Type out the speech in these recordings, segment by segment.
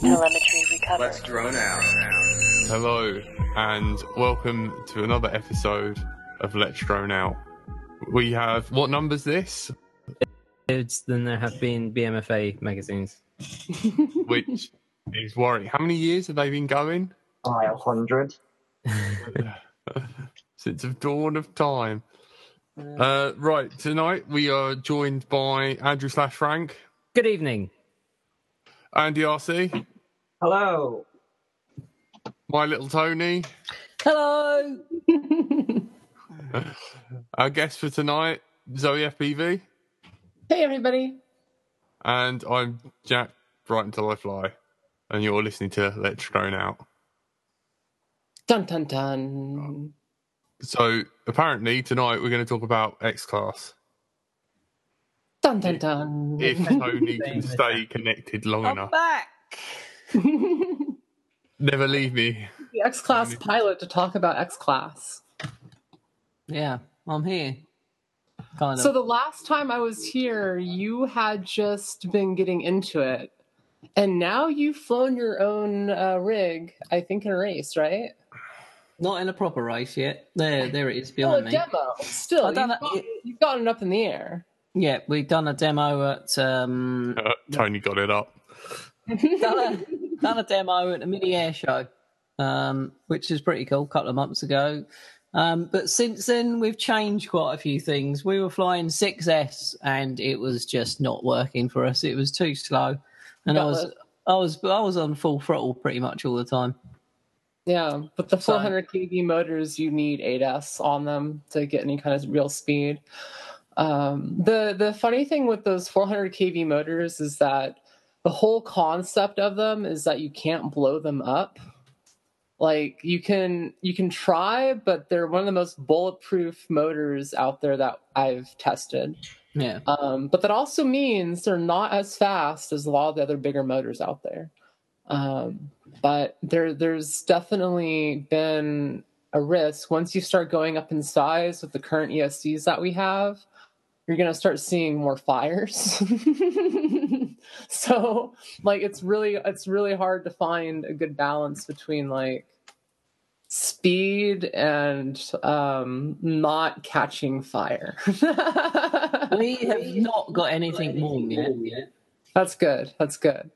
Telemetry recovered. Let's drone out. Hello, and welcome to another episode of Let's Drone Out. We have what number's this? It's than there have been BMFA magazines. Which is worrying. How many years have they been going? I a hundred. Since the dawn of time. Uh, right, tonight we are joined by Andrew slash Frank, Good evening. Andy RC, Hello. my little Tony. Hello. Our guest for tonight, Zoe FPV, Hey, everybody. and I'm Jack Bright Until I Fly, and you're listening to Let's Drone Out. Dun dun dun. So apparently tonight we're going to talk about X Class. Dun dun dun. If Tony can stay connected long enough, back. Never leave me. the X Class pilot to talk about X Class. Yeah, I'm here. Kind of. So, the last time I was here, you had just been getting into it. And now you've flown your own uh, rig, I think, in a race, right? Not in a proper race yet. There, there it is Well, behind a me. demo. Still, you've, don't know- got, you've gotten it up in the air. Yeah, we've done a demo at um, Uh, Tony got it up. Done, a, done a demo at a mini air show, um, which is pretty cool. A couple of months ago. Um, but since then, we've changed quite a few things. We were flying 6S, and it was just not working for us. It was too slow, and I was, Valid. I was, I was on full throttle pretty much all the time. Yeah, but the So- 400 kV motors, you need 8S on them to get any kind of real speed. Um, the the funny thing with those 400 kV motors is that the whole concept of them is that you can't blow them up. Like you can you can try, but they're one of the most bulletproof motors out there that I've tested. Yeah, Um, but that also means they're not as fast as a lot of the other bigger motors out there. Um, but there, there's definitely been a risk once you start going up in size with the current ESCs that we have. You're gonna start seeing more fires. so, like, it's really, it's really hard to find a good balance between like speed and um, not catching fire. we have not got anything warm yet. That's good. That's good.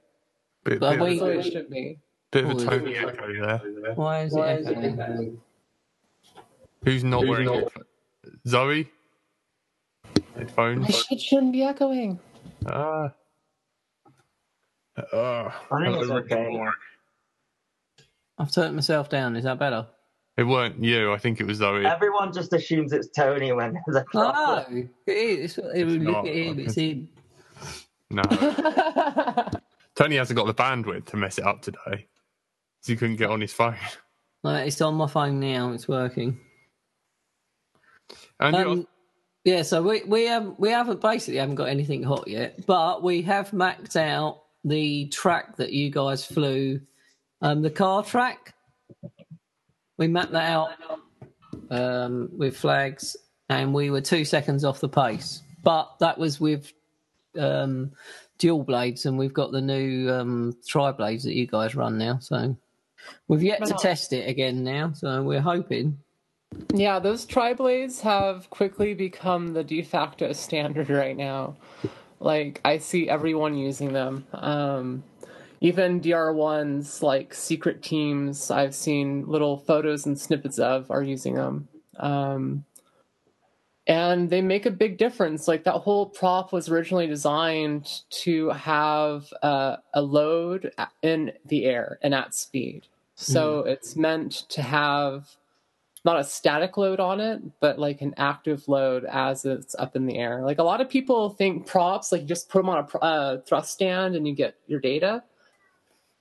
Bit, But bit, we- of, So it should be. bit of a Tony echo there. Why is it echoing? Who's not wearing not- headphones? Zoe? My Headphones? shit shouldn't be echoing. Ah. Ah. I think it's okay. I've turned myself down. Is that better? It weren't you. I think it was Zoe. Everyone just assumes it's Tony when there's a problem. No, it is. It was, look not. at him. It's him. No. Tony hasn't got the bandwidth to mess it up today. 'Cause he couldn't get on his phone. No, it's on my phone now. It's working. And Um, yeah, so we we have we haven't basically haven't got anything hot yet, but we have maxed out the track that you guys flew, um, the car track. We mapped that out um, with flags, and we were two seconds off the pace. But that was with um, dual blades, and we've got the new um, tri blades that you guys run now. So we've yet to test it again now. So we're hoping. yeah, those tri blades have quickly become the de facto standard right now. Like I see everyone using them. Um, even DR1s, like secret teams, I've seen little photos and snippets of are using them. Um, and they make a big difference. Like that whole prop was originally designed to have uh, a load in the air and at speed. So it's meant to have not a static load on it, but like an active load as it's up in the air. Like a lot of people think props, like you just put them on a uh, thrust stand and you get your data.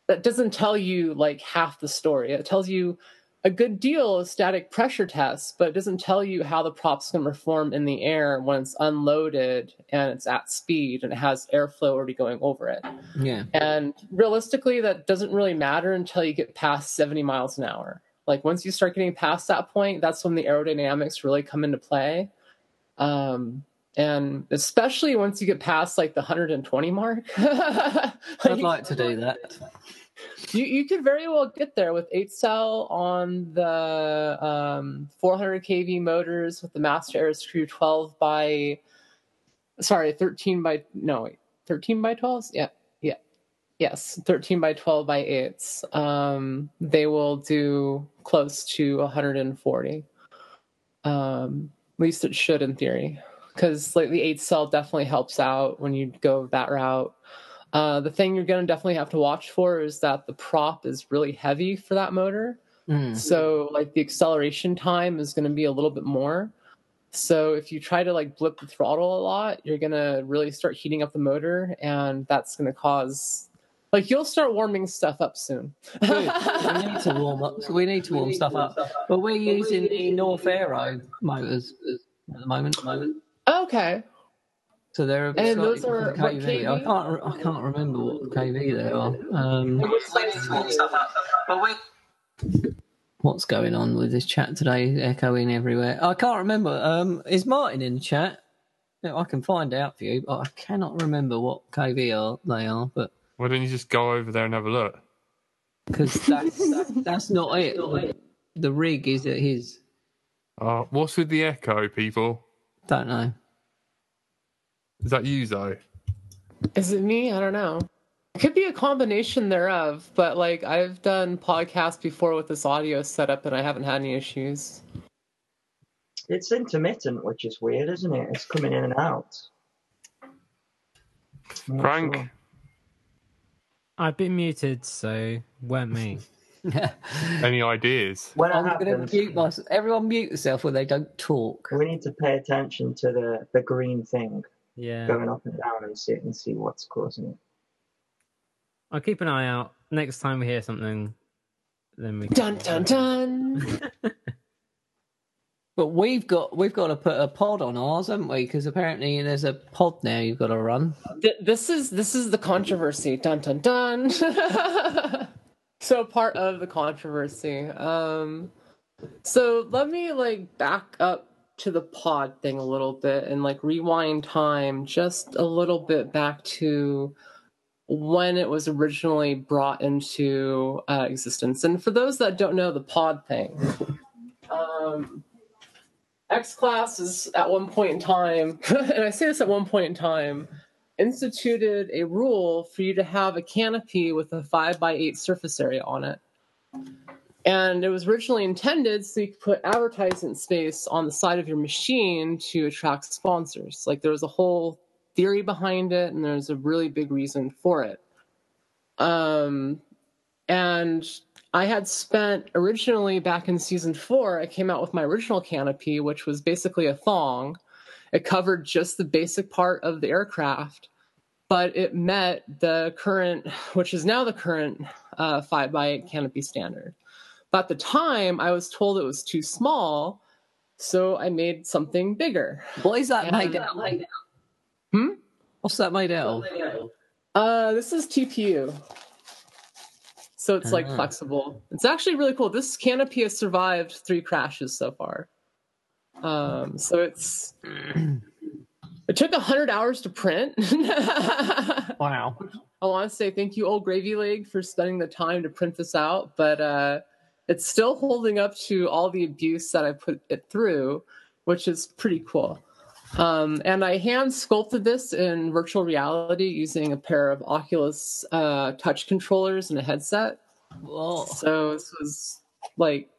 That doesn't tell you like half the story. It tells you a good deal of static pressure tests, but it doesn't tell you how the prop's going to perform in the air when it's unloaded and it's at speed and it has airflow already going over it. Yeah. And realistically, that doesn't really matter until you get past 70 miles an hour. Like once you start getting past that point, that's when the aerodynamics really come into play. Um, and especially once you get past like the 120 mark. I'd like to do that. You you could very well get there with eight cell on the um, 400 kV motors with the Master Airscrew 12 by sorry 13 by no wait 13 by 12s yeah yeah yes 13 by 12 by 8s um, they will do close to 140 um, at least it should in theory because like the 8 cell definitely helps out when you go that route uh, the thing you're going to definitely have to watch for is that the prop is really heavy for that motor. Mm. So, like, the acceleration time is going to be a little bit more. So, if you try to like blip the throttle a lot, you're going to really start heating up the motor, and that's going to cause like you'll start warming stuff up soon. We need to warm up. We need to warm stuff up. But we're using the North Aero motors at the moment. okay. So they're a bit And those are different what KV. I can't. I can't remember what KV they are. Um, what's going on with this chat today? Echoing everywhere. I can't remember. Um, is Martin in the chat? Yeah, I can find out for you, but I cannot remember what KV are they are. But Why don't you just go over there and have a look? because that's that's not it. The rig is at his. Uh, what's with the echo, people? Don't know. Is that you, Zoe? Is it me? I don't know. It could be a combination thereof, but like I've done podcasts before with this audio setup and I haven't had any issues. It's intermittent, which is weird, isn't it? It's coming in and out. Frank? sure. I've been muted, so weren't me. Any ideas? When it I'm going to mute myself. Everyone mute yourself when they don't talk. we need to pay attention to the, the green thing Yeah. going up and down and see and see what's causing it. I'll keep an eye out. Next time we hear something, then we Dun dun dun. But we've got we've got to put a pod on ours, haven't we? Because apparently there's a pod now you've got to run. Th- this is this is the controversy. Dun dun dun. so part of the controversy. Um, so let me like back up to the pod thing a little bit and like rewind time just a little bit back to when it was originally brought into uh, existence. And for those that don't know the pod thing, um, X Class is at one point in time, and I say this at one point in time, instituted a rule for you to have a canopy with a five by eight surface area on it. And it was originally intended so you could put advertisement space on the side of your machine to attract sponsors. Like there was a whole theory behind it, and there's a really big reason for it. Um, and I had spent originally back in season four, I came out with my original canopy, which was basically a thong. It covered just the basic part of the aircraft, but it met the current, which is now the current uh, 5 by 8 canopy standard. But at the time, I was told it was too small, so I made something bigger. Is that Yeah. made out? Hmm? What's that made out? Uh, this is TPU. So it's like Ah. flexible. It's actually really cool. This canopy has survived three crashes so far. Um, so it's it took a hundred hours to print. Wow! I want to say thank you, Old Gravy Leg, for spending the time to print this out. But uh, it's still holding up to all the abuse that I put it through, which is pretty cool. Um, and I hand sculpted this in virtual reality using a pair of Oculus uh, touch controllers and a headset. Whoa. So this was like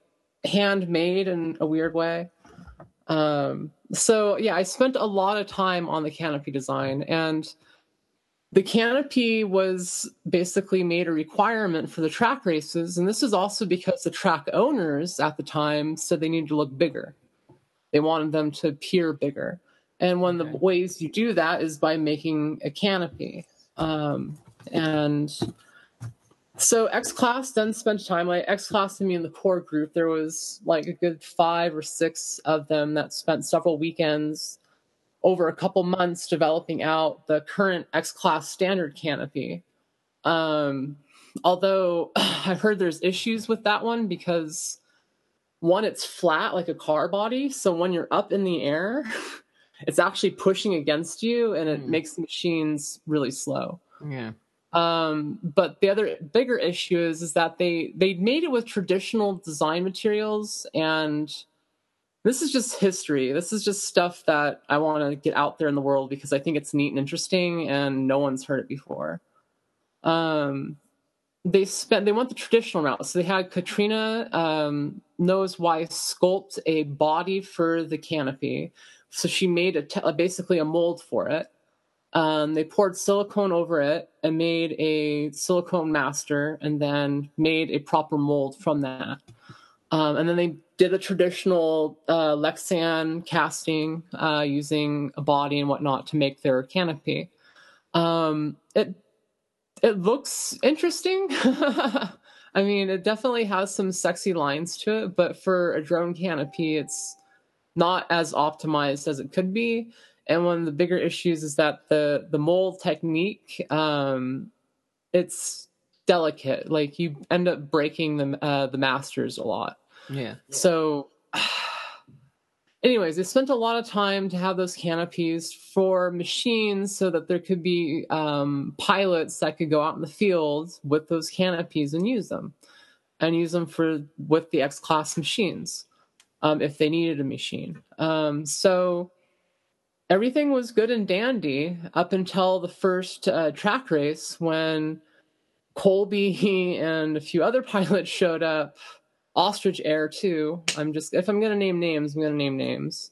handmade in a weird way. Um, so yeah, I spent a lot of time on the canopy design and the canopy was basically made a requirement for the track races. And this is also because the track owners at the time said they needed to look bigger. They wanted them to appear bigger. And one of the ways you do that is by making a canopy. Um, and so X Class then spent time like X Class and me in the core group. There was like a good five or six of them that spent several weekends over a couple months developing out the current X Class standard canopy. Um, although I've heard there's issues with that one because one, it's flat like a car body, so when you're up in the air, it's actually pushing against you, and it Hmm. makes the machines really slow. Yeah. Um, but the other bigger issue is is that they they made it with traditional design materials, and this is just history. This is just stuff that I want to get out there in the world because I think it's neat and interesting, and no one's heard it before. Um, they spent they went the traditional route, so they had Katrina um, knows why sculpt a body for the canopy, so she made a te- basically a mold for it um, they poured silicone over it and made a silicone master and then made a proper mold from that. Um, and then they did a traditional uh, Lexan casting uh, using a body and whatnot to make their canopy. Um, it it looks interesting. I mean, it definitely has some sexy lines to it, but for a drone canopy, it's not as optimized as it could be. And one of the bigger issues is that the the mold technique um, it's delicate. Like you end up breaking the uh, the masters a lot. Yeah. so anyways they spent a lot of time to have those canopies for machines so that there could be um, pilots that could go out in the field with those canopies and use them and use them for with the x class machines um, if they needed a machine um, so everything was good and dandy up until the first uh, track race when Colby and a few other pilots showed up. Ostrich Air too. I'm just if I'm gonna name names, I'm gonna name names.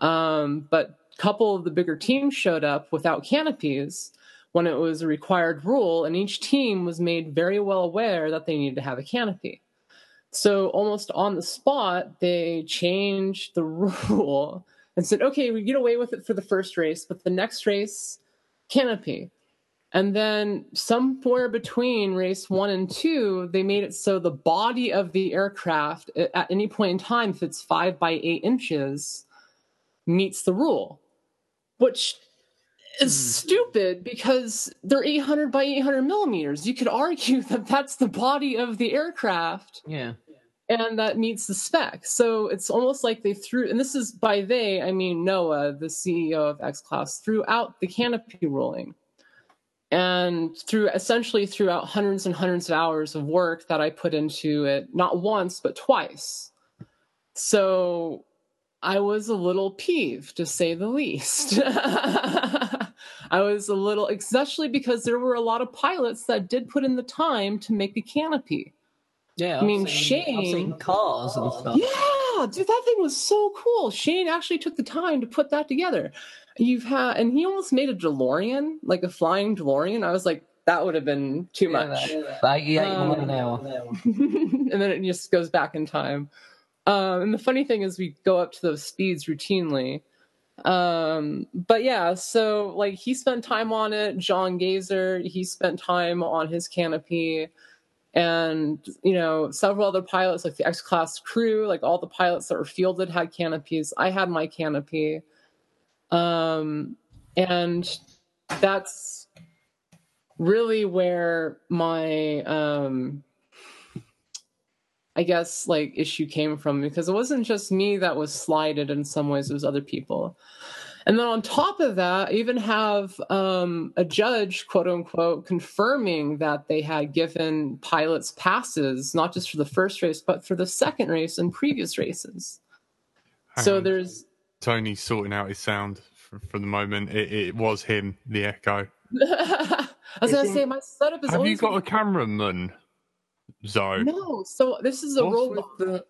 Um, but a couple of the bigger teams showed up without canopies when it was a required rule, and each team was made very well aware that they needed to have a canopy. So almost on the spot, they changed the rule and said, okay, we get away with it for the first race, but the next race, canopy. And then somewhere between race one and two, they made it so the body of the aircraft at any point in time, if it's five by eight inches, meets the rule, which is mm. stupid because they're 800 by 800 millimeters. You could argue that that's the body of the aircraft. Yeah and that meets the spec. So it's almost like they threw, and this is by they, I mean Noah, the CEO of X Class, threw out the canopy ruling. And through essentially throughout hundreds and hundreds of hours of work that I put into it, not once, but twice. So I was a little peeved, to say the least. I was a little, especially because there were a lot of pilots that did put in the time to make a canopy yeah, I mean seen, Shane. Cars and stuff. Yeah, dude, that thing was so cool. Shane actually took the time to put that together. You've had, and he almost made a DeLorean, like a flying DeLorean. I was like, that would have been too yeah, much. Eighty-eight um, an hour, and then it just goes back in time. Um, and the funny thing is, we go up to those speeds routinely. Um, but yeah, so like he spent time on it. John Gazer, he spent time on his canopy and you know several other pilots like the x class crew like all the pilots that were fielded had canopies i had my canopy um and that's really where my um i guess like issue came from because it wasn't just me that was slighted in some ways it was other people and then on top of that, I even have um, a judge, quote unquote, confirming that they had given pilots passes, not just for the first race, but for the second race and previous races. Hang so on. there's. Tony sorting out his sound for, for the moment. It, it, was him, the echo. I was going to say, my setup is. Have you got a cameraman, Zoe? No. So this is a What's robot.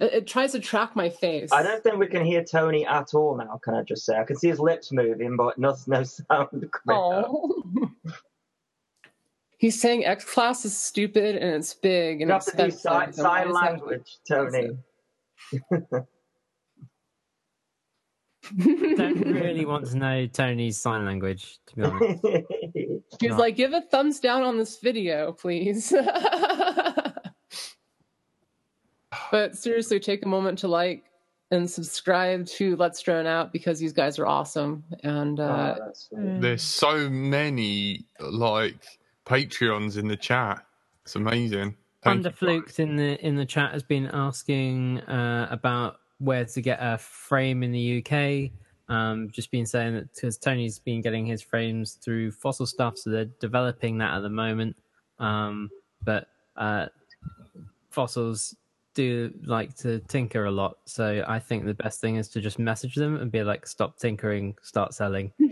It, it, tries to track my face. I don't think we can hear Tony at all now. Can I just say? I can see his lips moving, but no, no sound. Oh. He's saying X class is stupid and it's big and you have to do sign, sign language, Tony. don't really want to know Tony's sign language, to be honest. He's no. like, give a thumbs down on this video, please. But seriously, take a moment to like and subscribe to Let's Drone Out because these guys are awesome. And uh, oh, there's so many like Patreons in the chat. It's amazing. Underfluked in the in the chat has been asking uh, about where to get a frame in the UK. Um, just been saying that because Tony's been getting his frames through fossil stuff, so they're developing that at the moment. Um, but uh, fossils do like to tinker a lot, so I think the best thing is to just message them and be like, "Stop tinkering, start selling."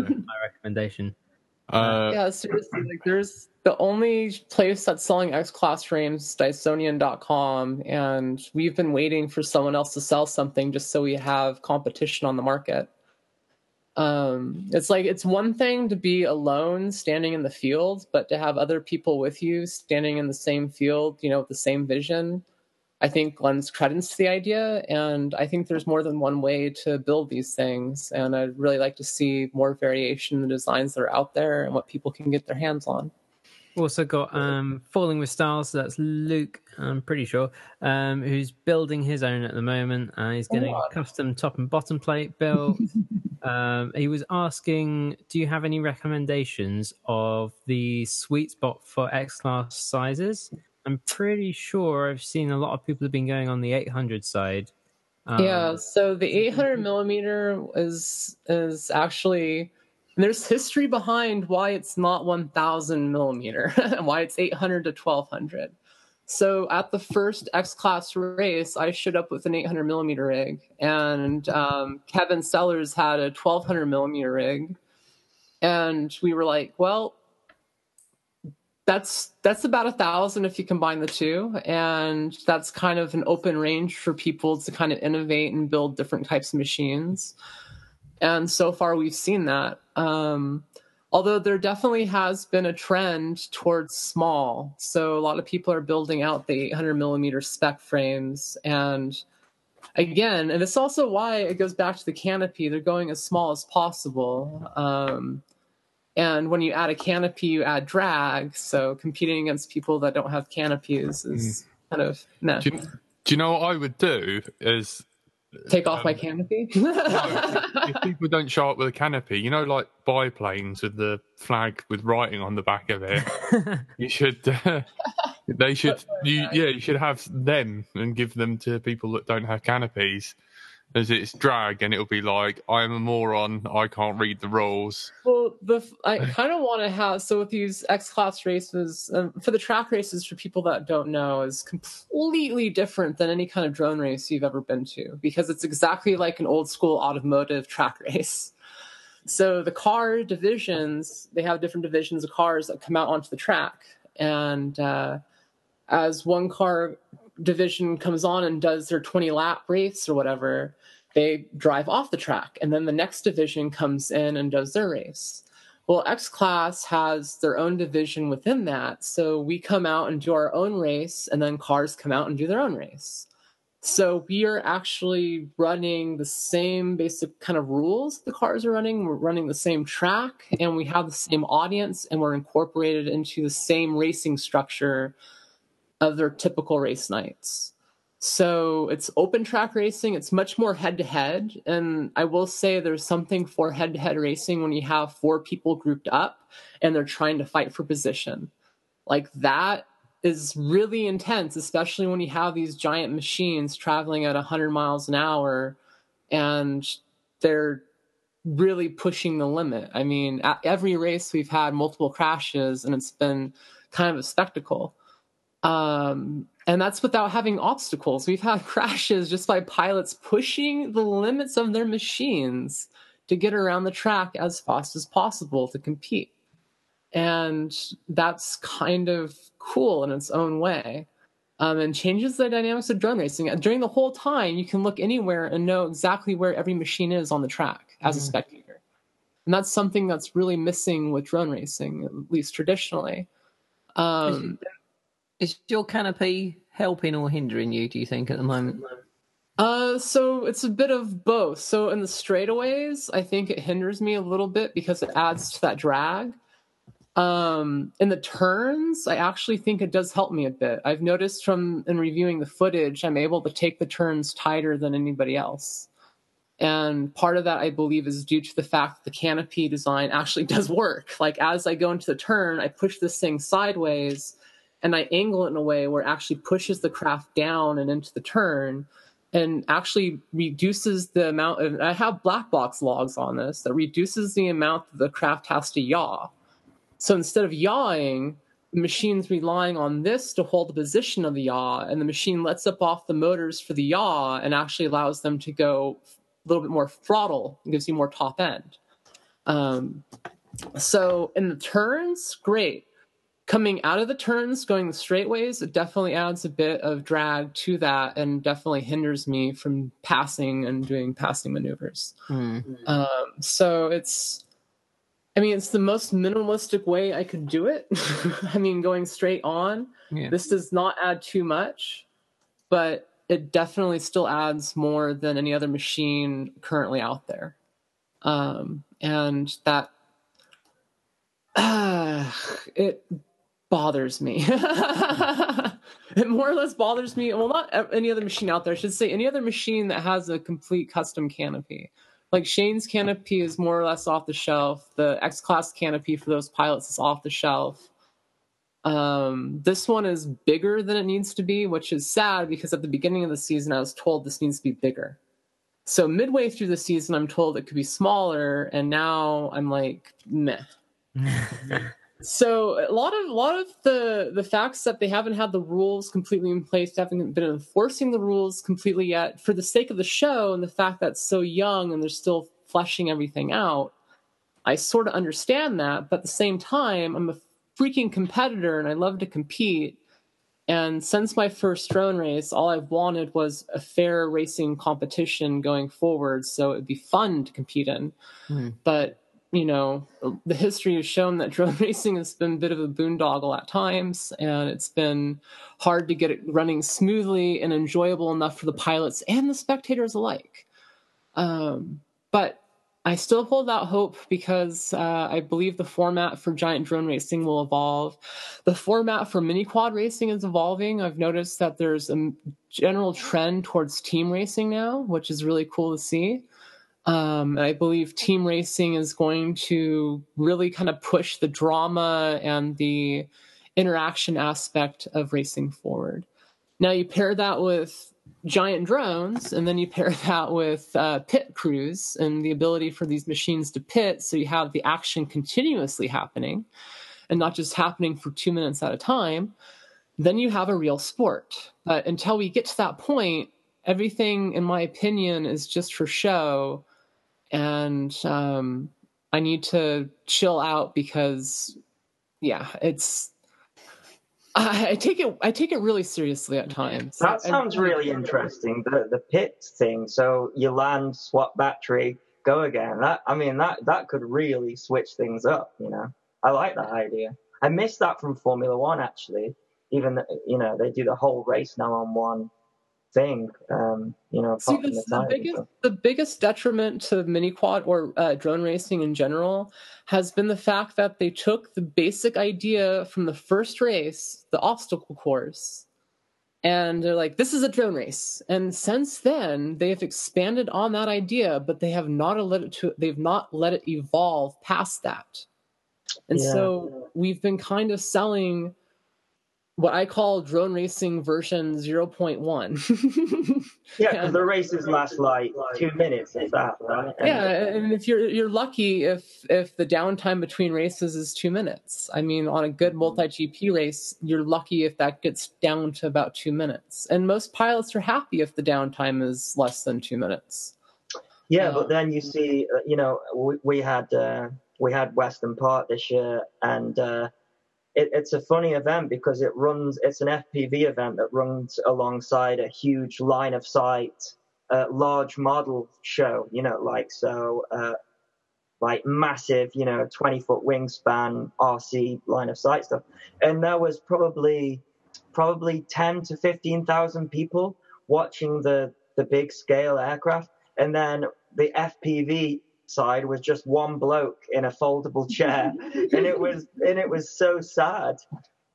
Um, my recommendation. Uh, yeah, seriously, like there's the only place that's selling X class frames, Dysonian.com, and we've been waiting for someone else to sell something just so we have competition on the market. Um, it's like it's one thing to be alone standing in the field, but to have other people with you standing in the same field, you know, with the same vision, I think lends credence to the idea. And I think there's more than one way to build these things. And I'd really like to see more variation in the designs that are out there and what people can get their hands on. Also got um, Falling with Stars. So that's Luke, I'm pretty sure, um, who's building his own at the moment. Uh, he's getting a custom top and bottom plate built. um, he was asking, do you have any recommendations of the sweet spot for X class sizes? I'm pretty sure I've seen a lot of people have been going on the 800 side. Um, yeah, so the 800 millimeter is is actually there's history behind why it's not 1000 millimeter and why it's 800 to 1200. So at the first X Class race, I showed up with an 800 millimeter rig, and um, Kevin Sellers had a 1200 millimeter rig, and we were like, well, that's that's about a thousand if you combine the two and that's kind of an open range for people to kind of innovate and build different types of machines. And so far we've seen that. Um, although there definitely has been a trend towards small. So a lot of people are building out the 800 millimeter spec frames. And again and it's also why it goes back to the canopy. They're going as small as possible. Um, and when you add a canopy, you add drag. So competing against people that don't have canopies is mm. kind of no. Do you, do you, know what I would do? Is take off um, my canopy. no, if, if, people don't show up with a canopy, you know, like biplanes with the flag with writing on the back of it. you should. Uh, they should. You, yeah, you should have them and give them to people that don't have canopies as it's drag and it'll be like i'm a moron i can't read the rules. Well the i kind of want to have so with these x class races um, for the track races for people that don't know is completely different than any kind of drone race you've ever been to because it's exactly like an old school automotive track race. So the car divisions they have different divisions of cars that come out onto the track and uh, as one car division comes on and does their 20 lap race or whatever they drive off the track and then the next division comes in and does their race. Well x class has their own division within that so we come out and do our own race and then cars come out and do their own race. So we are actually running the same basic kind of rules the cars are running. We're running the same track and we have the same audience and we're incorporated into the same racing structure of their typical race nights so it's open track racing. It's much more head to head. And I will say there's something for head to head racing when you have four people grouped up and they're trying to fight for position. Like that is really intense, especially when you have these giant machines traveling at 100 miles an hour and they're really pushing the limit. I mean, at every race we've had multiple crashes and it's been kind of a spectacle. Um, and that's without having obstacles. We've had crashes just by pilots pushing the limits of their machines to get around the track as fast as possible to compete. And that's kind of cool in its own way. Um, and changes the dynamics of drone racing. During the whole time, you can look anywhere and know exactly where every machine is on the track as mm-hmm. a spectator. And that's something that's really missing with drone racing, at least traditionally. Um, is your canopy helping or hindering you, do you think, at the moment? Uh, so it's a bit of both. So in the straightaways, I think it hinders me a little bit because it adds to that drag. Um, in the turns, I actually think it does help me a bit. I've noticed from in reviewing the footage, I'm able to take the turns tighter than anybody else. And part of that, I believe, is due to the fact that the canopy design actually does work. Like as I go into the turn, I push this thing sideways and I angle it in a way where it actually pushes the craft down and into the turn. and actually reduces the amount of I have black box logs on this that reduces the amount that the craft has to yaw. So instead of yawing, the machine's relying on this to hold the position of the yaw, and the machine lets up off the motors for the yaw and actually allows them to go a little bit more throttle and gives you more top end. Um, so in the turns, great coming out of the turns, going the straight ways, it definitely adds a bit of drag to that and definitely hinders me from passing and doing passing maneuvers. Mm. Um, so it's, I mean, it's the most minimalistic way I could do it. I mean, going straight on, yeah. this does not add too much, but it definitely still adds more than any other machine currently out there. Um, and that, uh, it bothers me. it more or less bothers me. Well, not any other machine out there. I should say any other machine that has a complete custom canopy. Like Shane's canopy is more or less off the shelf. The X Class canopy for those pilots is off the shelf. Um, this one is bigger than it needs to be, which is sad because at the beginning of the season I was told this needs to be bigger. So midway through the season, I'm told it could be smaller, and now I'm like, meh. So a lot of a lot of the the facts that they haven't had the rules completely in place, haven't been enforcing the rules completely yet, for the sake of the show and the fact that it's so young and they're still fleshing everything out. I sort of understand that, but at the same time, I'm a freaking competitor and I love to compete. And since my first drone race, all I've wanted was a fair racing competition going forward, so it'd be fun to compete in. Mm. But you know, the history has shown that drone racing has been a bit of a boondoggle at times, and it's been hard to get it running smoothly and enjoyable enough for the pilots and the spectators alike. Um, but I still hold out hope because uh, I believe the format for giant drone racing will evolve. The format for mini quad racing is evolving. I've noticed that there's a general trend towards team racing now, which is really cool to see. Um, I believe team racing is going to really kind of push the drama and the interaction aspect of racing forward. Now, you pair that with giant drones, and then you pair that with uh, pit crews and the ability for these machines to pit, so you have the action continuously happening and not just happening for two minutes at a time. Then you have a real sport. But until we get to that point, everything, in my opinion, is just for show and um, I need to chill out because, yeah, it's. I, I take it. I take it really seriously at times. That sounds and, really interesting. The the pit thing. So you land, swap battery, go again. That I mean that that could really switch things up. You know, I like that idea. I missed that from Formula One actually. Even you know they do the whole race now on one thing. Um, you know, See, the, the, biggest so. the biggest detriment to mini quad or uh, drone racing in general has been the fact that they took the basic idea from the first race, the obstacle course, and they're like, "This is a drone race." And since then, they have expanded on that idea, but they have not let it to they've not let it evolve past that. And yeah. so we've been kind of selling what I call drone racing version 0.1. yeah, the races last like two minutes, if that, right? yeah, and if you're you're lucky if if the downtime between races is two minutes. I mean, on a good MultiGP race, you're lucky if that gets down to about two minutes. And most pilots are happy if the downtime is less than two minutes. Yeah, um, but then you see, uh, you know, we, we had uh, we had Weston Park this year, and uh, it, it's a funny event because it runs, it's an FPV event that runs alongside a huge line of sight, uh, large model show, you know, like, so, uh, like massive, you know, 20 foot wingspan RC line of sight stuff. And there was probably, probably 10 to 15,000 people watching the, the big scale aircraft. And then the FPV side was just one bloke in a foldable chair, and it was and it was so sad.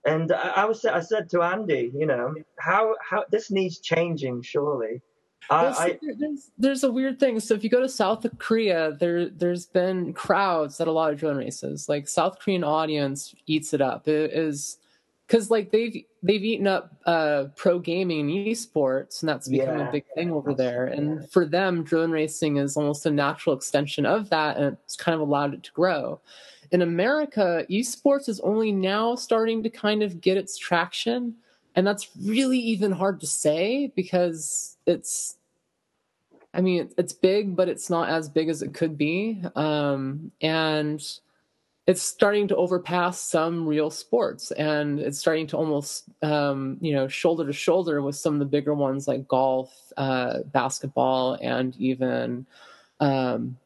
And I, I, was I said to Andy, you know, how how this needs changing surely. Well, I, there's, there's a weird thing. So if you go to South Korea, there there's been crowds at a lot of drone races. Like South Korean audience eats it up. It is because like they've they've eaten up uh, pro gaming and esports, and that's become Yeah. a big thing over there. And for them, drone racing is almost a natural extension of that, and it's kind of allowed it to grow. In America, esports is only now starting to kind of get its traction, and that's really even hard to say because it's. I mean, it's big, but it's not as big as it could be, um, and it's starting to overpass some real sports and it's starting to almost um, you know shoulder to shoulder with some of the bigger ones like golf uh, basketball and even um,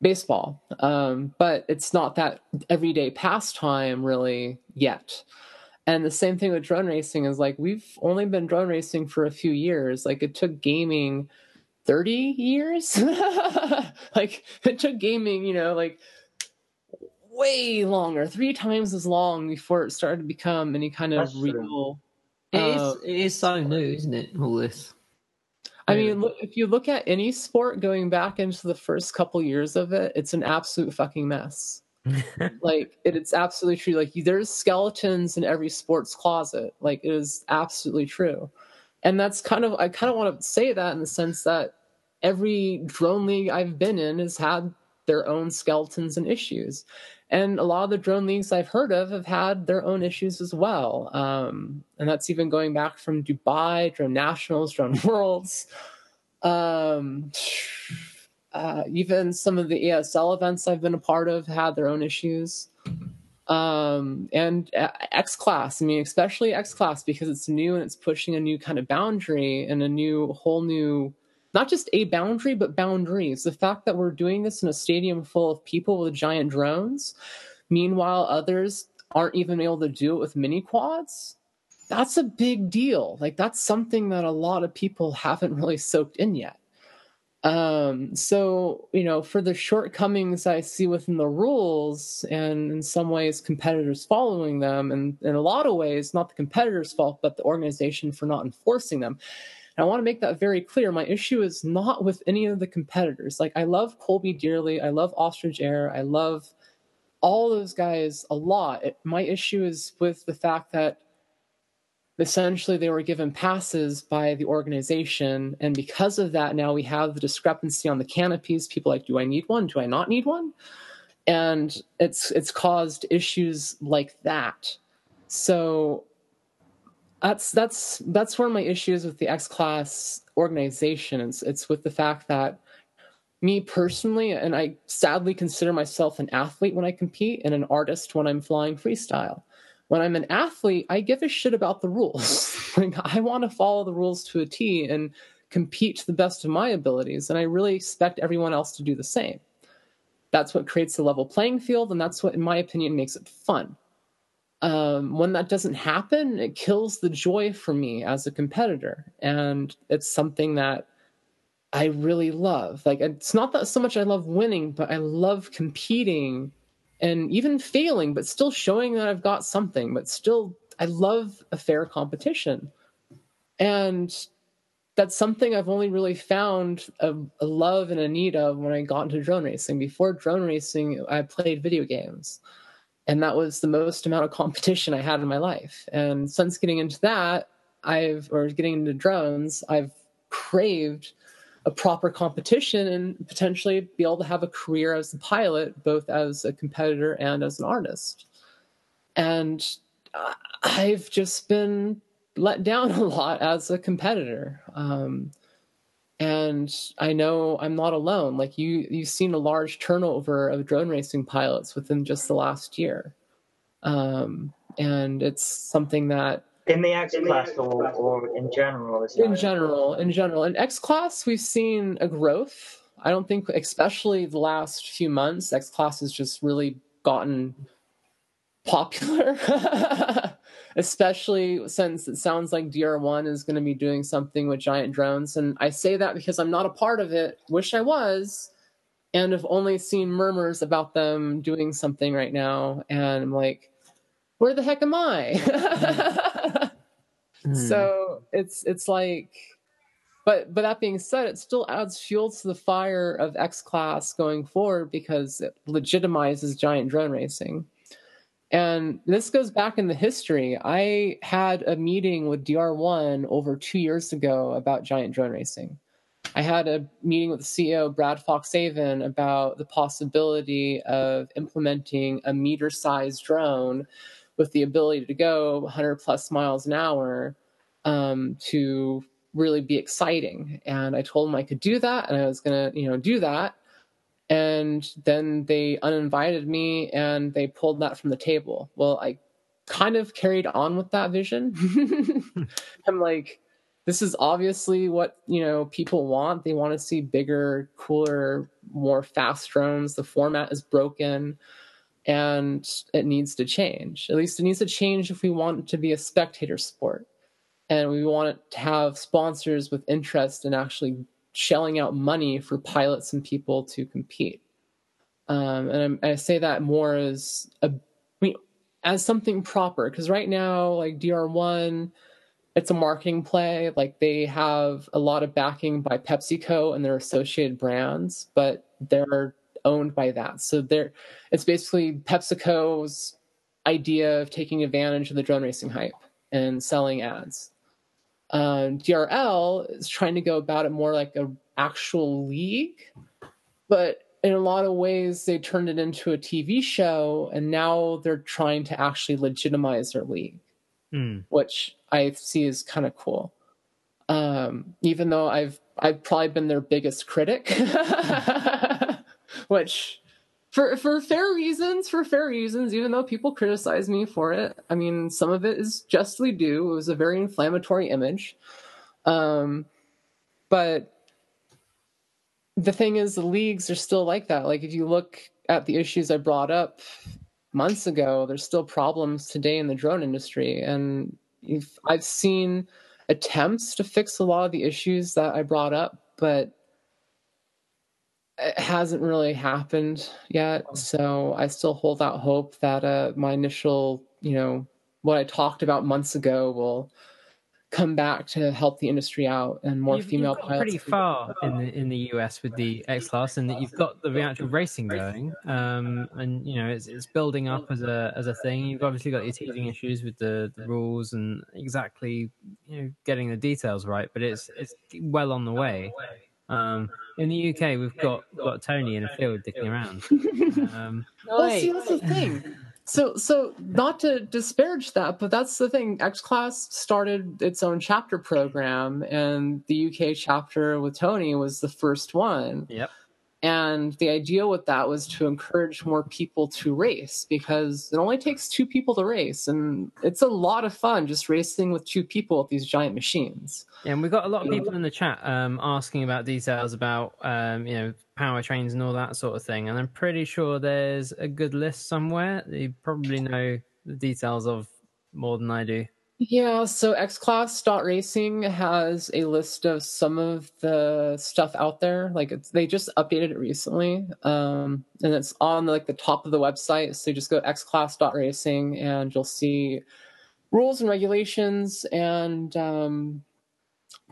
baseball. Um, but it's not that everyday pastime really yet. And the same thing with drone racing is like we've only been drone racing for a few years. Like it took gaming 30 years? Like it took gaming you know like way longer, three times as long before it started to become any kind of That's true. real. It Uh, is, it is so new, isn't it? All this. I mean, look, if you look at any sport going back into the first couple years of it, it's an absolute fucking mess. like it, it's absolutely true. Like there's skeletons in every sports closet. Like it is absolutely true, and that's kind of I kind of want to say that in the sense that every drone league I've been in has had their own skeletons and issues, and a lot of the drone leagues I've heard of have had their own issues as well. Um, and that's even going back from Dubai, Drone Nationals, Drone Worlds. Um, uh, even some of the ESL events I've been a part of had their own issues. Um, and uh, X Class, I mean, especially X Class because it's new and it's pushing a new kind of boundary and a new, whole new, not just a boundary, but boundaries. The fact that we're doing this in a stadium full of people with giant drones, meanwhile, others aren't even able to do it with mini quads. That's a big deal. Like, that's something that a lot of people haven't really soaked in yet. Um, so, you know, for the shortcomings I see within the rules, and in some ways, competitors following them, and in a lot of ways, not the competitor's fault, but the organization for not enforcing them. And I want to make that very clear. My issue is not with any of the competitors. Like, I love Colby dearly, I love Ostrich Air, I love all those guys a lot. It, my issue is with the fact that essentially they were given passes by the organization and because of that now we have the discrepancy on the canopies people like do i need one do i not need one and it's it's caused issues like that so that's that's that's where my issue is with the x class organization it's, it's with the fact that me personally and i sadly consider myself an athlete when i compete and an artist when i'm flying freestyle when I'm an athlete, I give a shit about the rules. like I want to follow the rules to a T and compete to the best of my abilities, and I really expect everyone else to do the same. That's what creates a level playing field, and that's what, in my opinion, makes it fun. Um, when that doesn't happen, it kills the joy for me as a competitor, and it's something that I really love. Like it's not that so much I love winning, but I love competing and even failing, but still showing that I've got something, but still, I love a fair competition. And that's something I've only really found a, a, love and a need of when I got into drone racing. Before drone racing, I played video games. And that was the most amount of competition I had in my life. And since getting into that, I've, or getting into drones, I've craved a proper competition and potentially be able to have a career as a pilot, both as a competitor and as an artist. And I've just been let down a lot as a competitor. Um, and I know I'm not alone. Like you, you've seen a large turnover of drone racing pilots within just the last year. Um, and it's something that in the X class or, or in general? In general, in general, in X class, we've seen a growth. I don't think, especially the last few months, X class has just really gotten popular. especially since it sounds like DR1 is going to be doing something with giant drones. And I say that because I'm not a part of it. Wish I was. And have only seen murmurs about them doing something right now. And I'm like, where the heck am I? mm. So it's it's like, but but that being said, it still adds fuel to the fire of X class going forward because it legitimizes giant drone racing, And this goes back in the history. I had a meeting with DR1 over two years ago about giant drone racing. I had a meeting with the CEO, Brad Fox-Aven, about the possibility of implementing a meter sized drone with the ability to go 100 plus miles an hour um, to really be exciting. And I told him I could do that and I was going to, you know, do that. And then they uninvited me and they pulled that from the table. Well, I kind of carried on with that vision. I'm like, this is obviously what you know people want they want to see bigger cooler more fast drones the format is broken and it needs to change at least it needs to change if we want it to be a spectator sport and we want it to have sponsors with interest in actually shelling out money for pilots and people to compete um, and i say that more as a I mean, as something proper because right now like DR1 it's a marketing play. Like they have a lot of backing by PepsiCo and their associated brands, but they're owned by that. So they're it's basically PepsiCo's idea of taking advantage of the drone racing hype and selling ads. Um, DRL is trying to go about it more like an actual league, but in a lot of ways they turned it into a TV show, and now they're trying to actually legitimize their league, Mm. which I see as kind of cool. Um, even though I've I've probably been their biggest critic, which for for fair reasons, for fair reasons, even though people criticize me for it. I mean, some of it is justly due. It was a very inflammatory image. Um, but the thing is the leagues are still like that. Like if you look at the issues I brought up months ago, there's still problems today in the drone industry. And I've seen attempts to fix a lot of the issues that I brought up, but it hasn't really happened yet. So I still hold out hope that uh, my initial, you know, what I talked about months ago will come back to help the industry out and more you've, female you've pilots. pretty far in the in the US with the X class, and that you've got the actual racing going, um, and you know it's it's building up as a as a thing. You've obviously got your teething issues with the, the rules and exactly you know getting the details right, but it's it's well on the way. Um, in the UK, we've got got Tony in a field dicking around. Um, Well, see, that's the thing. So, so not to disparage that, but that's the thing. X Class started its own chapter program, and the UK chapter with Tony was the first one. yep. And the idea with that was to encourage more people to race because it only takes two people to race, and it's a lot of fun just racing with two people with these giant machines. Yeah, and we've got a lot of people in the chat um, asking about details about um, you know power trains and all that sort of thing, and I'm pretty sure there's a good list somewhere. that You probably know the details of more than I do. Yeah, so xclass.racing has a list of some of the stuff out there. Like it's they just updated it recently. Um and it's on like the top of the website. So you just go xclass.racing and you'll see rules and regulations and um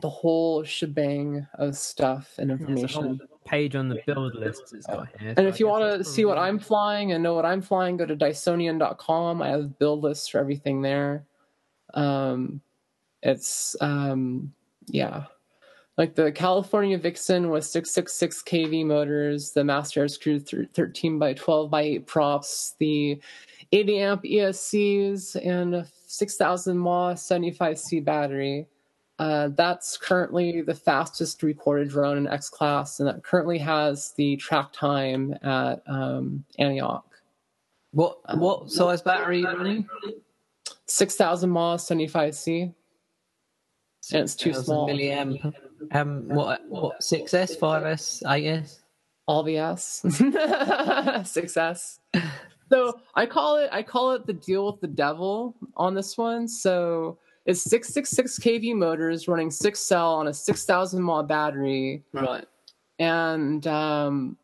the whole shebang of stuff and information. whole page on the build list it's got here. And so if you want to see what I'm flying and know what I'm flying, go to Dysonian.com. I have build lists for everything there. Um, it's um, yeah, like the California Vixen with 666 kV motors, the Master Airscrew 13 by 12 by 8 props, the 80 amp ESCs, and a 6000 mAh 75C battery. Uh, that's currently the fastest recorded drone in X class, and that currently has the track time at um, Antioch. What what size battery are you running? 6,000 mAh 75C. And it's too small. Milliamp. Um, what what six S, five S, eight S? All the S. Success. So I call it I call it the deal with the devil on this one. So it's 666 kV motors running six cell on a 6,000 mAh battery, Right. and um,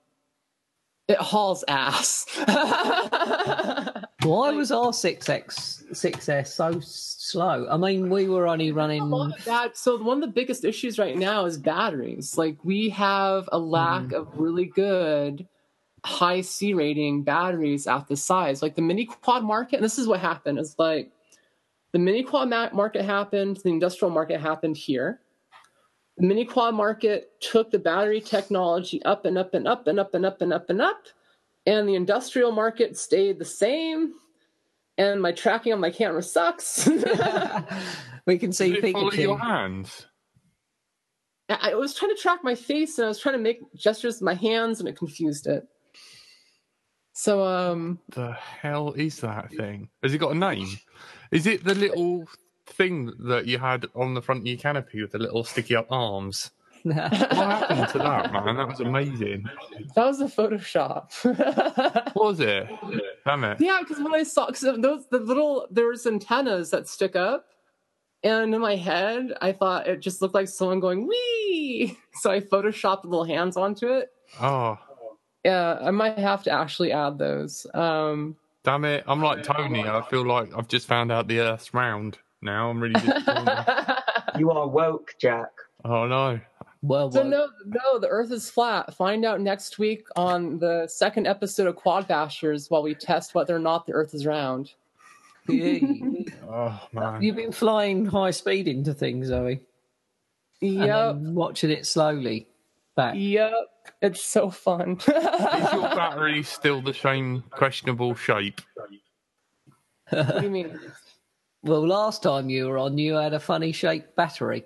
it hauls ass. Why was our six X six S so slow? I mean, we were only running. a lot of bad. So one of the biggest issues right now is batteries. Like we have a lack mm-hmm. of really good high C rating batteries at the size. Like the mini quad market, and this is what happened is like the mini quad market happened, the industrial market happened here. The mini quad market took the battery technology up and up and up and up and up and up and up, and the industrial market stayed the same. And my tracking on my camera sucks. we can see Did it follow Pikachu. your hands? I I was trying to track my face and I was trying to make gestures with my hands and it confused it. So um The hell is that thing? Has it got a name? Is it the little thing that you had on the front of your canopy with the little sticky up arms? What happened to that, man? That was amazing. that was a Photoshop. What was it? Damn it. yeah, because when I saw cause those the little there's antennas that stick up, and in my head I thought it just looked like someone going wee. So I photoshopped little hands onto it. Oh, Yeah, I might have to actually add those. Um, damn it. I'm like Tony. I feel like I've just found out the Earth's round now. I'm really disappointed. You are woke, Jack. oh, no. Well, So well, no, no, the Earth is flat. Find out next week on the second episode of Quad Bashers while we test whether or not the Earth is round. you- Oh, man. You've been flying high speed into things, Zoe. and Yep, then watching it slowly back. yep. It's so fun. Is your battery still the same questionable shape? what do you mean? Well, last time you were on, you had a funny shaped battery.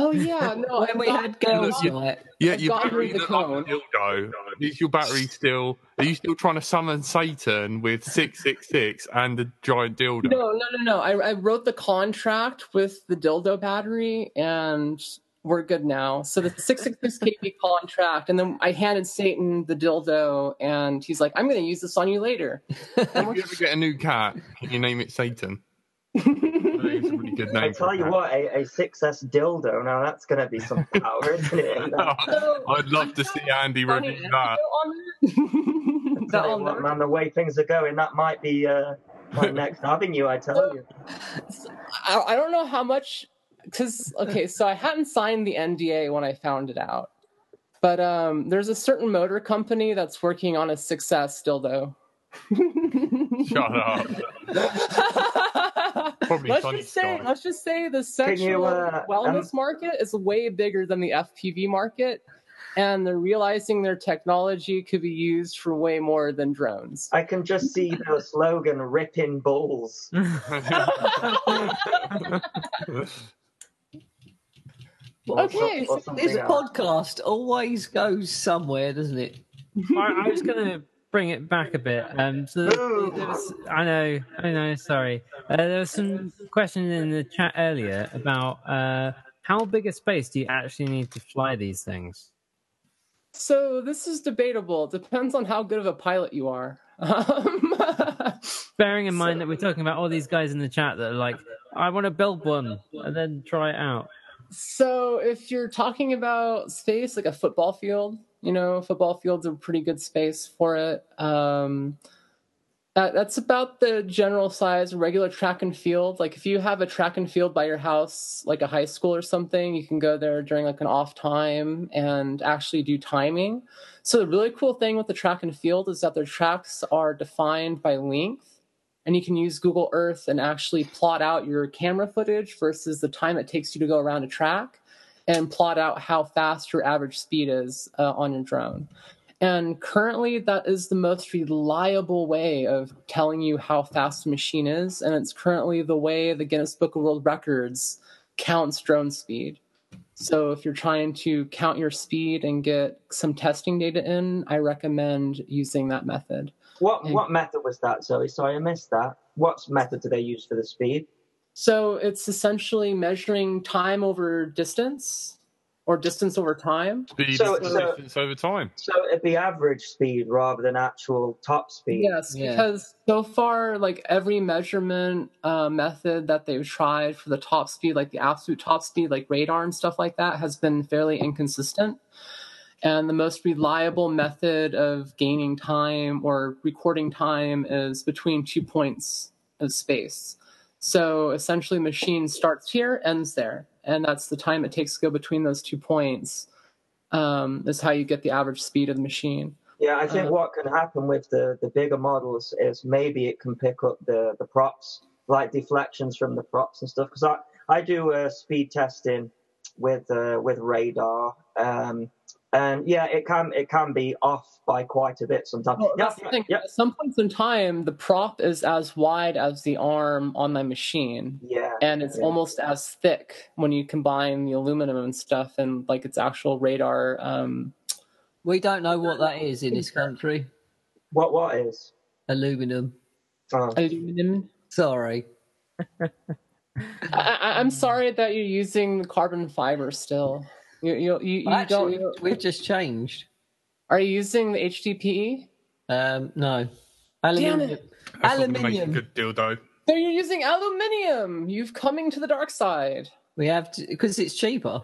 Oh yeah, no. and we got- had girls' you- night, Yeah, I've your gotten battery rid of look the like dildo. Is your battery still? Are you still trying to summon Satan with six six six and the giant dildo? No, no, no, no. I, I wrote the contract with the dildo battery, and we're good now. So the six six six kV contract, and then I handed Satan the dildo, and he's like, "I'm going to use this on you later." If you ever get a new cat, can you name it Satan? I a really good name. I tell you cat. what, a, a 6S dildo, now that's going to be some power, isn't it? I'd love to see Andy Funny review that. anecdote on that. Tell That you what, man, the way things are going, that might be uh, my next avenue, I tell you. I, I don't know how much because okay, so I hadn't signed the NDA when I found it out, but um, there's a certain motor company that's working on a success dildo. Shut up. Probably let's just say, guy. let's just say the you, sexual uh, wellness market is way bigger than the FPV market, and they're realizing their technology could be used for way more than drones. I can just see the slogan, ripping balls." Okay, so- or so something this else. podcast always goes somewhere, doesn't it? I, I was going to bring it back a bit. Um, so there, there was, I know, I know. Sorry, uh, there was some questions in the chat earlier about uh, how big a space do you actually need to fly these things? So this is debatable. It depends on how good of a pilot you are. Um, Bearing in mind that we're talking about all these guys in the chat that are like, I want to build one and then try it out. So if you're talking about space, like a football field, you know, football field's a pretty good space for it. Um, that, that's about the general size regular track and field. Like if you have a track and field by your house, like a high school or something, you can go there during like an off time and actually do timing. So the really cool thing with the track and field is that their tracks are defined by length and you can use Google Earth and actually plot out your camera footage versus the time it takes you to go around a track and plot out how fast your average speed is uh, on your drone. And currently, that is the most reliable way of telling you how fast a machine is. And it's currently the way the Guinness Book of World Records counts drone speed. So if you're trying to count your speed and get some testing data in, I recommend using that method. What Yeah. what method was that, Zoe? Sorry, I missed that. What method do they use for the speed? So it's essentially measuring time over distance or distance over time. Speed So- is so- distance over time. So it'd be average speed rather than actual top speed. Yes, Yeah. because so far, like every measurement uh, method that they've tried for the top speed, like the absolute top speed, like radar and stuff like that, has been fairly inconsistent. And the most reliable method of gaining time or recording time is between two points of space. So essentially, machine starts here, ends there, and that's the time it takes to go between those two points. um, is how you get the average speed of the machine. Yeah, I think Uh, what can happen with the, the bigger models is maybe it can pick up the, the props, like deflections from the props and stuff. Because I, I do uh, speed testing with uh, with radar, um, and yeah, it can it can be off by quite a bit sometimes. Well, yeah, that's the yeah, At some points in time, the prop is as wide as the arm on my machine, yeah, and it's Yeah. almost as thick when you combine the aluminum and stuff and like its actual radar. Um, We don't know what that is in this country. What what is? Aluminum. Oh, aluminum. Sorry. I, I, I'm sorry that you're using carbon fiber still. You you you, you Actually, don't. we've just changed. Are you using the HDPE? Um, no. Damn Aluminium. it! That's not gonna make a Aluminium. good dildo. So you're using aluminium. You've coming to the dark side We have to because it's cheaper.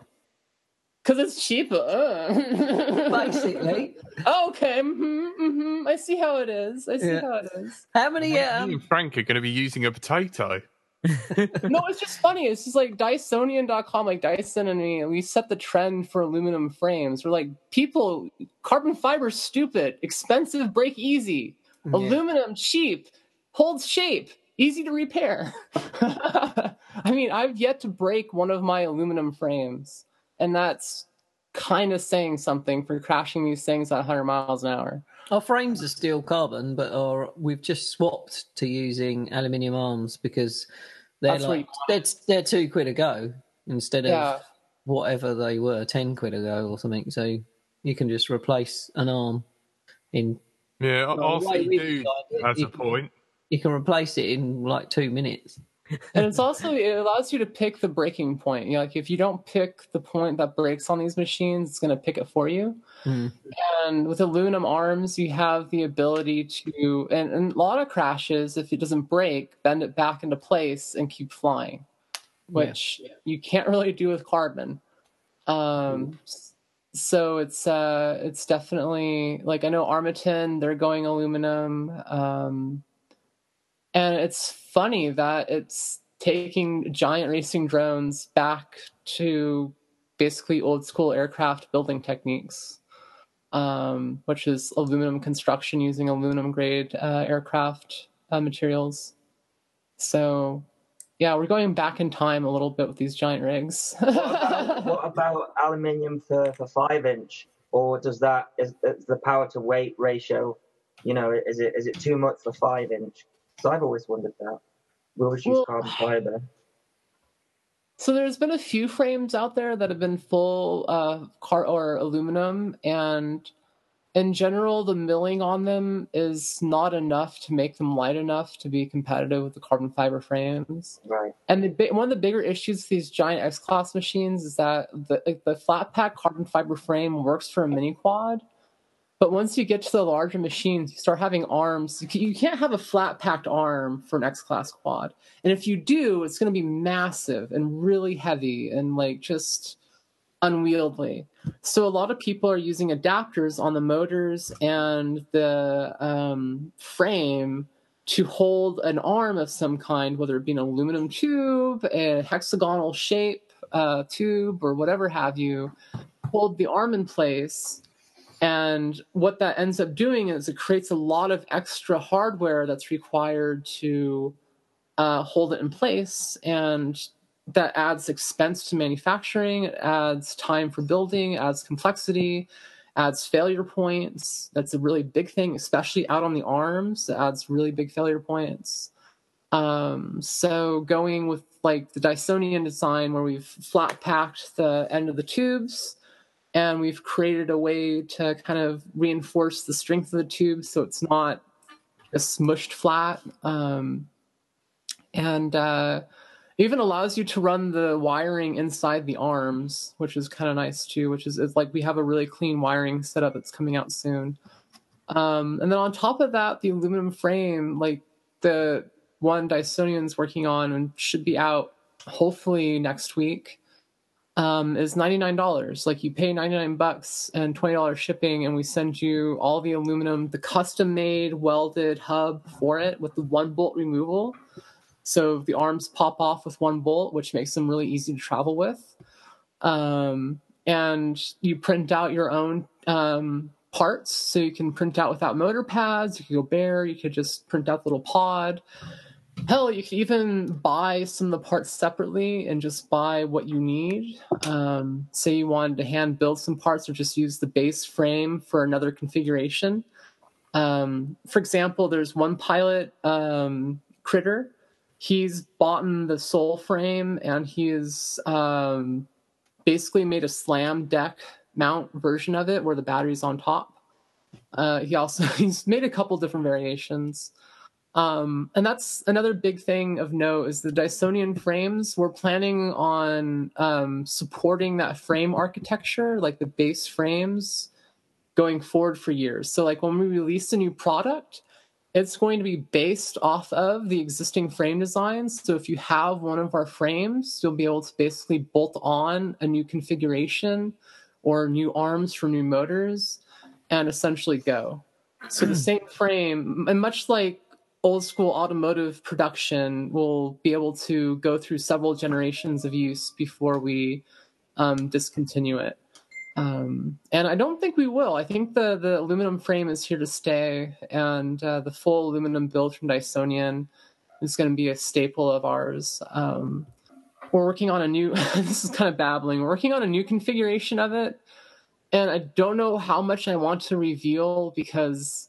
because it's cheaper. Basically. okay. hmm hmm I see how it is. I see Yeah. how it is. How many? Me Um, and Frank are going to be using a potato. No, it's just funny. It's just like Dysonian.com, like Dyson and me, we set the trend for aluminum frames. We're like, people, carbon fiber, stupid, expensive, break easy. Yeah. Aluminum, cheap, holds shape, easy to repair. I mean, I've yet to break one of my aluminum frames, and that's kind of saying something for crashing these things at 100 miles an hour. Our frames are steel carbon, but our, we've just swapped to using aluminium arms because they're That's like they're, they're two quid a go instead of whatever they were ten quid a go or something. So you can just replace an arm in. Yeah, Well, the way RC do designed it, has you a point. You can replace it in like two minutes. And it's also it allows you to pick the breaking point. You know, like if you don't pick the point that breaks on these machines, it's going to pick it for you. Hmm. And with aluminum arms, you have the ability to, and, and a lot of crashes, if it doesn't break, bend it back into place and keep flying, which you can't really do with carbon. Um, so it's uh, it's definitely like I know Armattan, they're going aluminum. Um, and it's funny that it's taking giant racing drones back to basically old school aircraft building techniques, um, which is aluminum construction using aluminum grade uh, aircraft uh, materials. So, yeah, we're going back in time a little bit with these giant rigs. what about, what about aluminium for, for five inch? Or does that is, is the power to weight ratio? You know, is it is it too much for five inch? So I've always wondered that. We always use Well- carbon fiber. So there's been a few frames out there that have been full uh, car or aluminum, and in general, the milling on them is not enough to make them light enough to be competitive with the carbon fiber frames. Right. And the one of the bigger issues with these giant X class machines is that the the flat pack carbon fiber frame works for a mini quad, but once you get to the larger machines, you start having arms. You can't have a flat packed arm for an X class quad, and if you do, it's going to be massive and really heavy and like just unwieldy. So a lot of people are using adapters on the motors and the um, frame to hold an arm of some kind, whether it be an aluminum tube, a hexagonal shape uh, tube, or whatever have you, hold the arm in place. And what that ends up doing is it creates a lot of extra hardware that's required to uh, hold it in place. And that adds expense to manufacturing, it adds time for building, adds complexity, adds failure points. That's a really big thing, especially out on the arms. It adds really big failure points. Um, so going with like the Dysonian design, where we've flat packed the end of the tubes, and we've created a way to kind of reinforce the strength of the tube, so it's not just smushed flat. Um, and uh, even allows you to run the wiring inside the arms, which is kind of nice too. Which is, like we have a really clean wiring setup that's coming out soon. Um, and then on top of that, the aluminum frame, like the one Dysonian's working on and should be out hopefully next week, um, is ninety nine dollars. Like you pay ninety nine bucks and twenty dollars shipping, and we send you all the aluminum, the custom made welded hub for it with the one bolt removal. So the arms pop off with one bolt, which makes them really easy to travel with. Um, and you print out your own um, parts. So you can print out without motor pads. You can go bare. You could just print out the little pod. Hell, you can even buy some of the parts separately and just buy what you need. Um, say you wanted to hand build some parts or just use the base frame for another configuration. Um, for example, there's one pilot, um, Critter. He's bought the Soul frame and he's um, basically made a slam deck mount version of it where the battery's on top. Uh, he also he's made a couple different variations. Um, and that's another big thing of note is the Dysonian frames. We're planning on um, supporting that frame architecture, like the base frames, going forward for years. So, like when we release a new product, it's going to be based off of the existing frame designs. So, if you have one of our frames, you'll be able to basically bolt on a new configuration or new arms for new motors and essentially go. So, the same frame, and much like old school automotive production will be able to go through several generations of use before we um, discontinue it. Um, and I don't think we will. I think the the aluminum frame is here to stay, and uh, the full aluminum build from Dysonian is going to be a staple of ours. Um, we're working on a new. this is kind of babbling. We're working on a new configuration of it, and I don't know how much I want to reveal because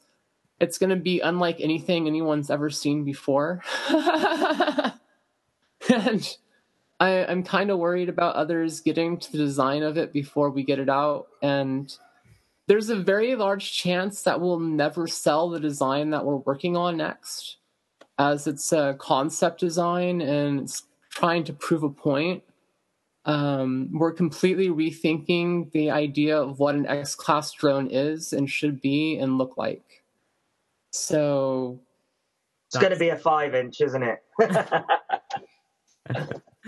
it's going to be unlike anything anyone's ever seen before. and I, am kind of worried about others getting to the design of it before we get it out. And there's a very large chance that we'll never sell the design that we're working on next, as it's a concept design and it's trying to prove a point. Um, we're completely rethinking the idea of what an X class drone is and should be and look like. So it's going to be a five inch, isn't it?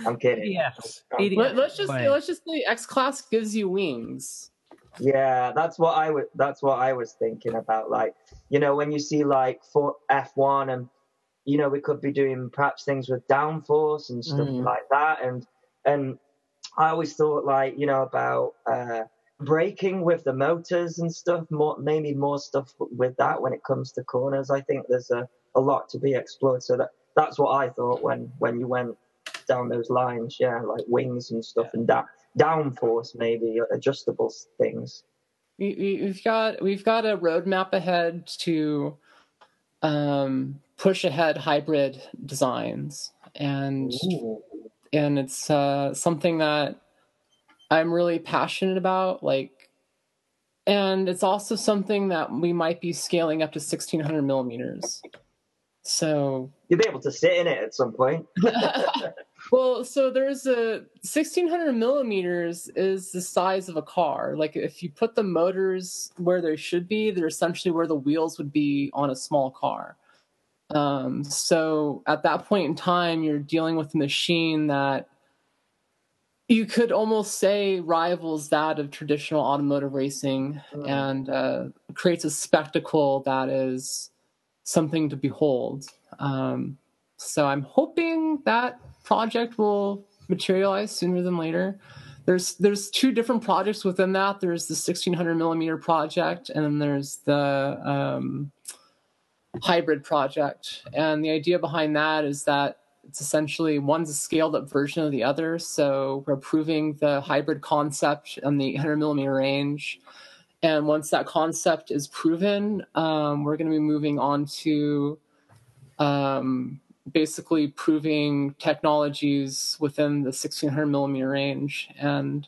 I'm kidding. Yes. Let, us just say, let's just say X class gives you wings. Yeah, that's what I was. That's what I was thinking about. Like, you know, when you see like for F one, and you know, we could be doing perhaps things with downforce and stuff mm. like that. And and I always thought like, you know, about uh, braking with the motors and stuff. More maybe more stuff with that when it comes to corners. I think there's a, a lot to be explored. So that that's what I thought when when you went down those lines. Yeah, like wings and stuff and that downforce maybe adjustable things. We, we've got we've got a roadmap ahead to um, push ahead hybrid designs and Ooh. and it's uh, something that I'm really passionate about. Like, and it's also something that we might be scaling up to 1600 millimeters. So you'll be able to sit in it at some point. well, so there's a 1600 millimeters is the size of a car. Like if you put the motors where they should be, they're essentially where the wheels would be on a small car. Um, so at that point in time, you're dealing with a machine that you could almost say rivals that of traditional automotive racing mm. and uh, creates a spectacle that is something to behold. Um, so I'm hoping that project will materialize sooner than later. There's there's two different projects within that. There's the 1600 millimeter project, and then there's the um, hybrid project. And the idea behind that is that it's essentially one's a scaled up version of the other. So we're proving the hybrid concept on the 800 millimeter range. And once that concept is proven, um, we're going to be moving on to um, basically proving technologies within the 1600 millimeter range. And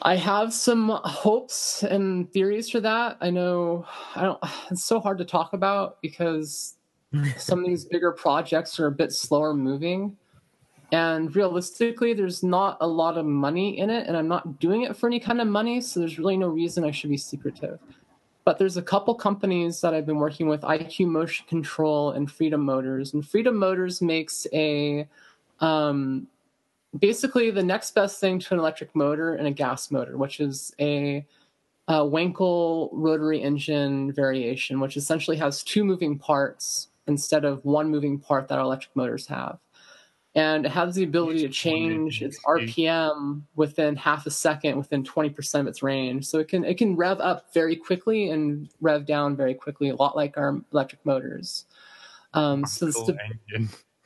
I have some hopes and theories for that. I know I don't. It's so hard to talk about because some of these bigger projects are a bit slower moving. And realistically, there's not a lot of money in it, and I'm not doing it for any kind of money, so there's really no reason I should be secretive. But there's a couple companies that I've been working with IQ Motion Control and Freedom Motors. And Freedom Motors makes a um, basically the next best thing to an electric motor and a gas motor, which is a a Wankel rotary engine variation, which essentially has two moving parts instead of one moving part that our electric motors have. and it has the ability to change its RPM within half a second, within 20% of its range. So it can it can rev up very quickly and rev down very quickly, a lot like our electric motors. Um, so Cool the,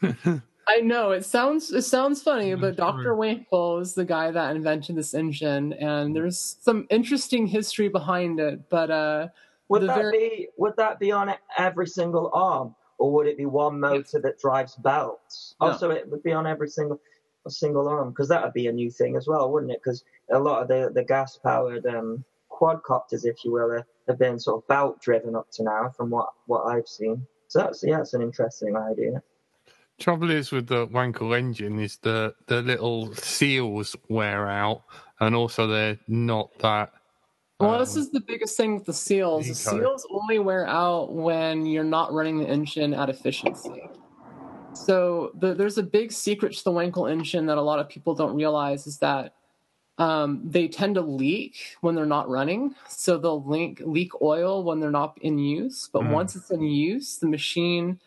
engine. I know it sounds it sounds funny, but Dr. Wankel is the guy that invented this engine, and there's some interesting history behind it. But uh, Would that very- be would that be on every single arm, or would it be one motor that drives belts? No. Oh, so it would be on every single a single arm because that would be a new thing as well, wouldn't it? Because a lot of the the gas powered um, quadcopters, if you will, are, have been sort of belt driven up to now, from what what I've seen. So that's yeah, that's an interesting idea. Trouble is with the Wankel engine is the the little seals wear out, and also they're not that. Well, this um, is the biggest thing with the seals. The seals only wear out when you're not running the engine at efficiency. So the, there's a big secret to the Wankel engine that a lot of people don't realize is that um, they tend to leak when they're not running. So they'll leak, leak oil when they're not in use. But Mm. once it's in use, the machine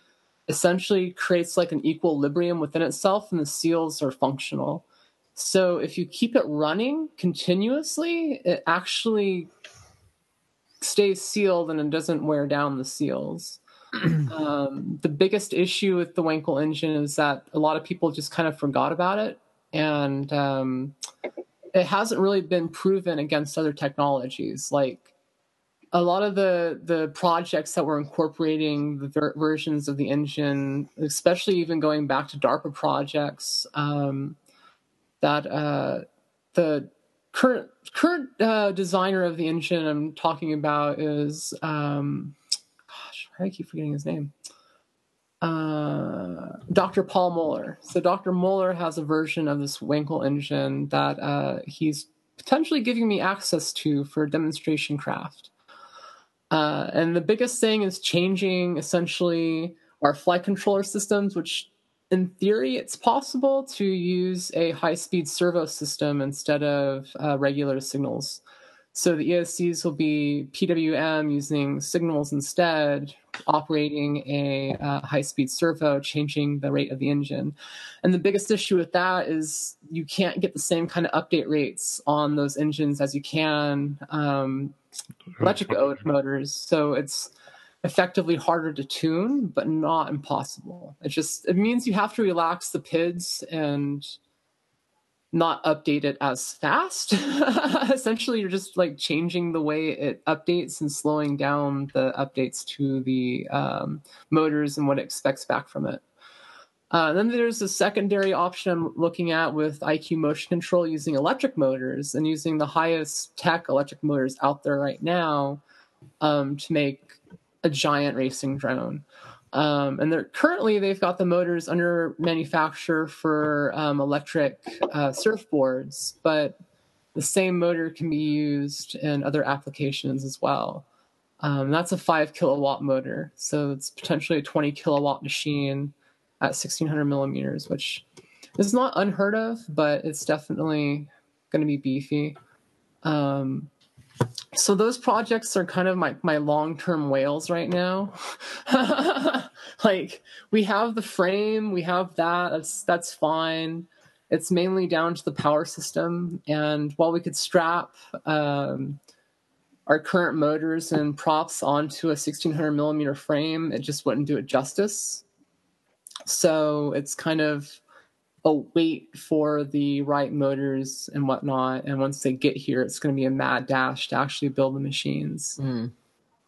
essentially creates like an equilibrium within itself, and the seals are functional. So if you keep it running continuously, it actually stays sealed and it doesn't wear down the seals. um, the biggest issue with the Wankel engine is that a lot of people just kind of forgot about it, and um, it hasn't really been proven against other technologies. Like a lot of the the projects that were incorporating the ver- versions of the engine, especially even going back to DARPA projects, um, that uh, the current current uh, designer of the engine I'm talking about is um, gosh, why do I keep forgetting his name? Uh, Dr. Paul Moller. So Dr. Moller has a version of this Wankel engine that uh, he's potentially giving me access to for demonstration craft. Uh, and the biggest thing is changing essentially our flight controller systems, which in theory it's possible to use a high speed servo system instead of uh, regular signals. So the ESCs will be PWM using signals instead, operating a uh, high speed servo, changing the rate of the engine. And the biggest issue with that is you can't get the same kind of update rates on those engines as you can um, electric motors. So it's effectively harder to tune, but not impossible. It just it means you have to relax the PIDs and not update it as fast. Essentially, you're just like changing the way it updates and slowing down the updates to the um, motors and what it expects back from it. Uh, then there's a secondary option I'm looking at with IQ motion control using electric motors and using the highest tech electric motors out there right now um, to make a giant racing drone. Um, and they're currently they've got the motors under manufacture for um, electric uh, surfboards, but the same motor can be used in other applications as well. Um, that's a five kilowatt motor, so it's potentially a 20 kilowatt machine at 1600 millimeters, which is not unheard of, but it's definitely going to be beefy. Um, so those projects are kind of my, my long-term whales right now. Like we have the frame we have that that's that's fine. It's mainly down to the power system. And while we could strap um, our current motors and props onto a 1600 millimeter frame it just wouldn't do it justice. So it's kind of a wait for the right motors and whatnot. And once they get here, it's going to be a mad dash to actually build the machines. Mm.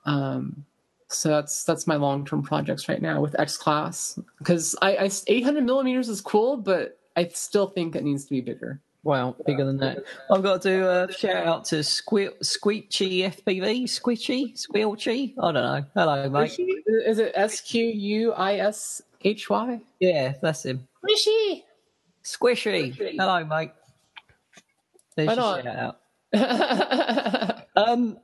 Um, so that's that's my long term projects right now with X Class because I, I 800 millimeters is cool, but I still think it needs to be bigger. Wow, bigger than that. I've got to do a shout out to Sque- Squeechy FPV, Squishy, Squelchy. I don't know. Hello, mate. Is it S Q U I S H Y? Yeah, that's him. Squishy. Squishy. Squishy. Hello, mate. There's your shout out. Um,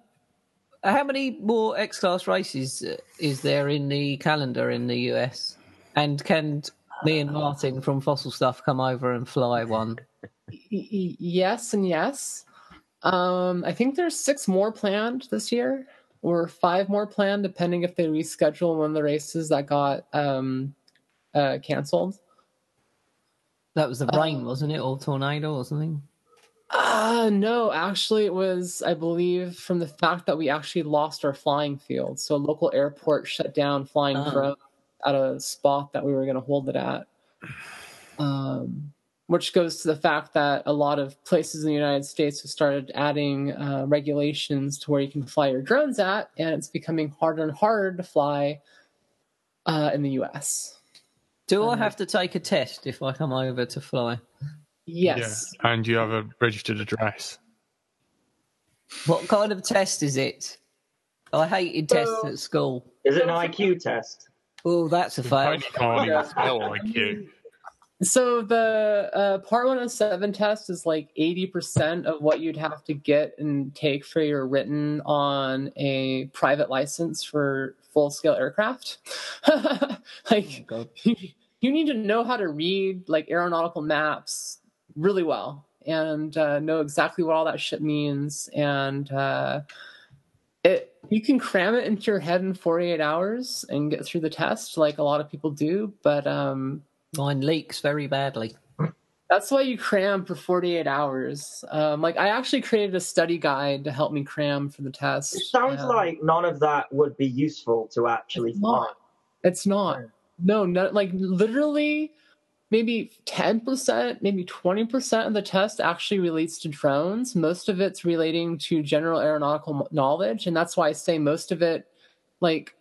how many more X Class races uh, is there in the calendar in the US? And can me and Martin from Fossil Stuff come over and fly one? yes and yes. Um, I think there's six more planned this year, or five more planned, depending if they reschedule one of the races that got um, uh, canceled. That was the rain, wasn't it, or tornado or something? Uh no, actually it was I believe from the fact that we actually lost our flying field. So a local airport shut down flying Oh. drone at a spot that we were going to hold it at. Um which goes to the fact that a lot of places in the United States have started adding uh, regulations to where you can fly your drones at, and it's becoming harder and harder to fly uh, in the U.S. Do I have to take a test if I come over to fly? Yes, Yeah. And you have a registered address. What kind of test is it? I hated tests So- at school. Is it an IQ test? Oh, that's a fail. Tony can't even spell IQ. So the uh, Part 107 test is like 80% of what you'd have to get and take for your written on a private license for full scale aircraft. like God. you need to know how to read like aeronautical maps really well and uh, know exactly what all that shit means and uh, it you can cram it into your head in 48 hours and get through the test like a lot of people do but um Mine leaks very badly. That's why you cram for 48 hours. Um, like I actually created a study guide to help me cram for the test. It sounds Um, like none of that would be useful to actually It's fly. not. it's not. No, not like literally maybe 10%, maybe 20% of the test actually relates to drones. Most of it's relating to general aeronautical knowledge. And that's why I say most of it, like,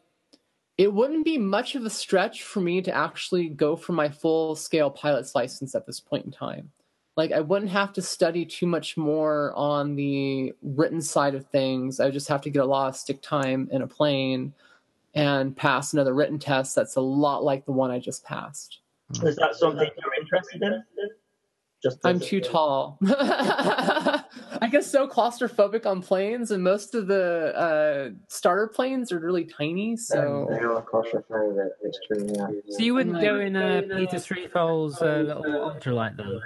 it wouldn't be much of a stretch for me to actually go for my full scale pilot's license at this point in time. Like, I wouldn't have to study too much more on the written side of things. I would just have to get a lot of stick time in a plane and pass another written test that's a lot like the one I just passed. Is that something you're interested in? Just I'm as- too tall. I get so claustrophobic on planes, and most of the uh, starter planes are really tiny. So They are claustrophobic, it's true, yeah. So you wouldn't go in uh, Peter Sripol's uh, little ultralight then?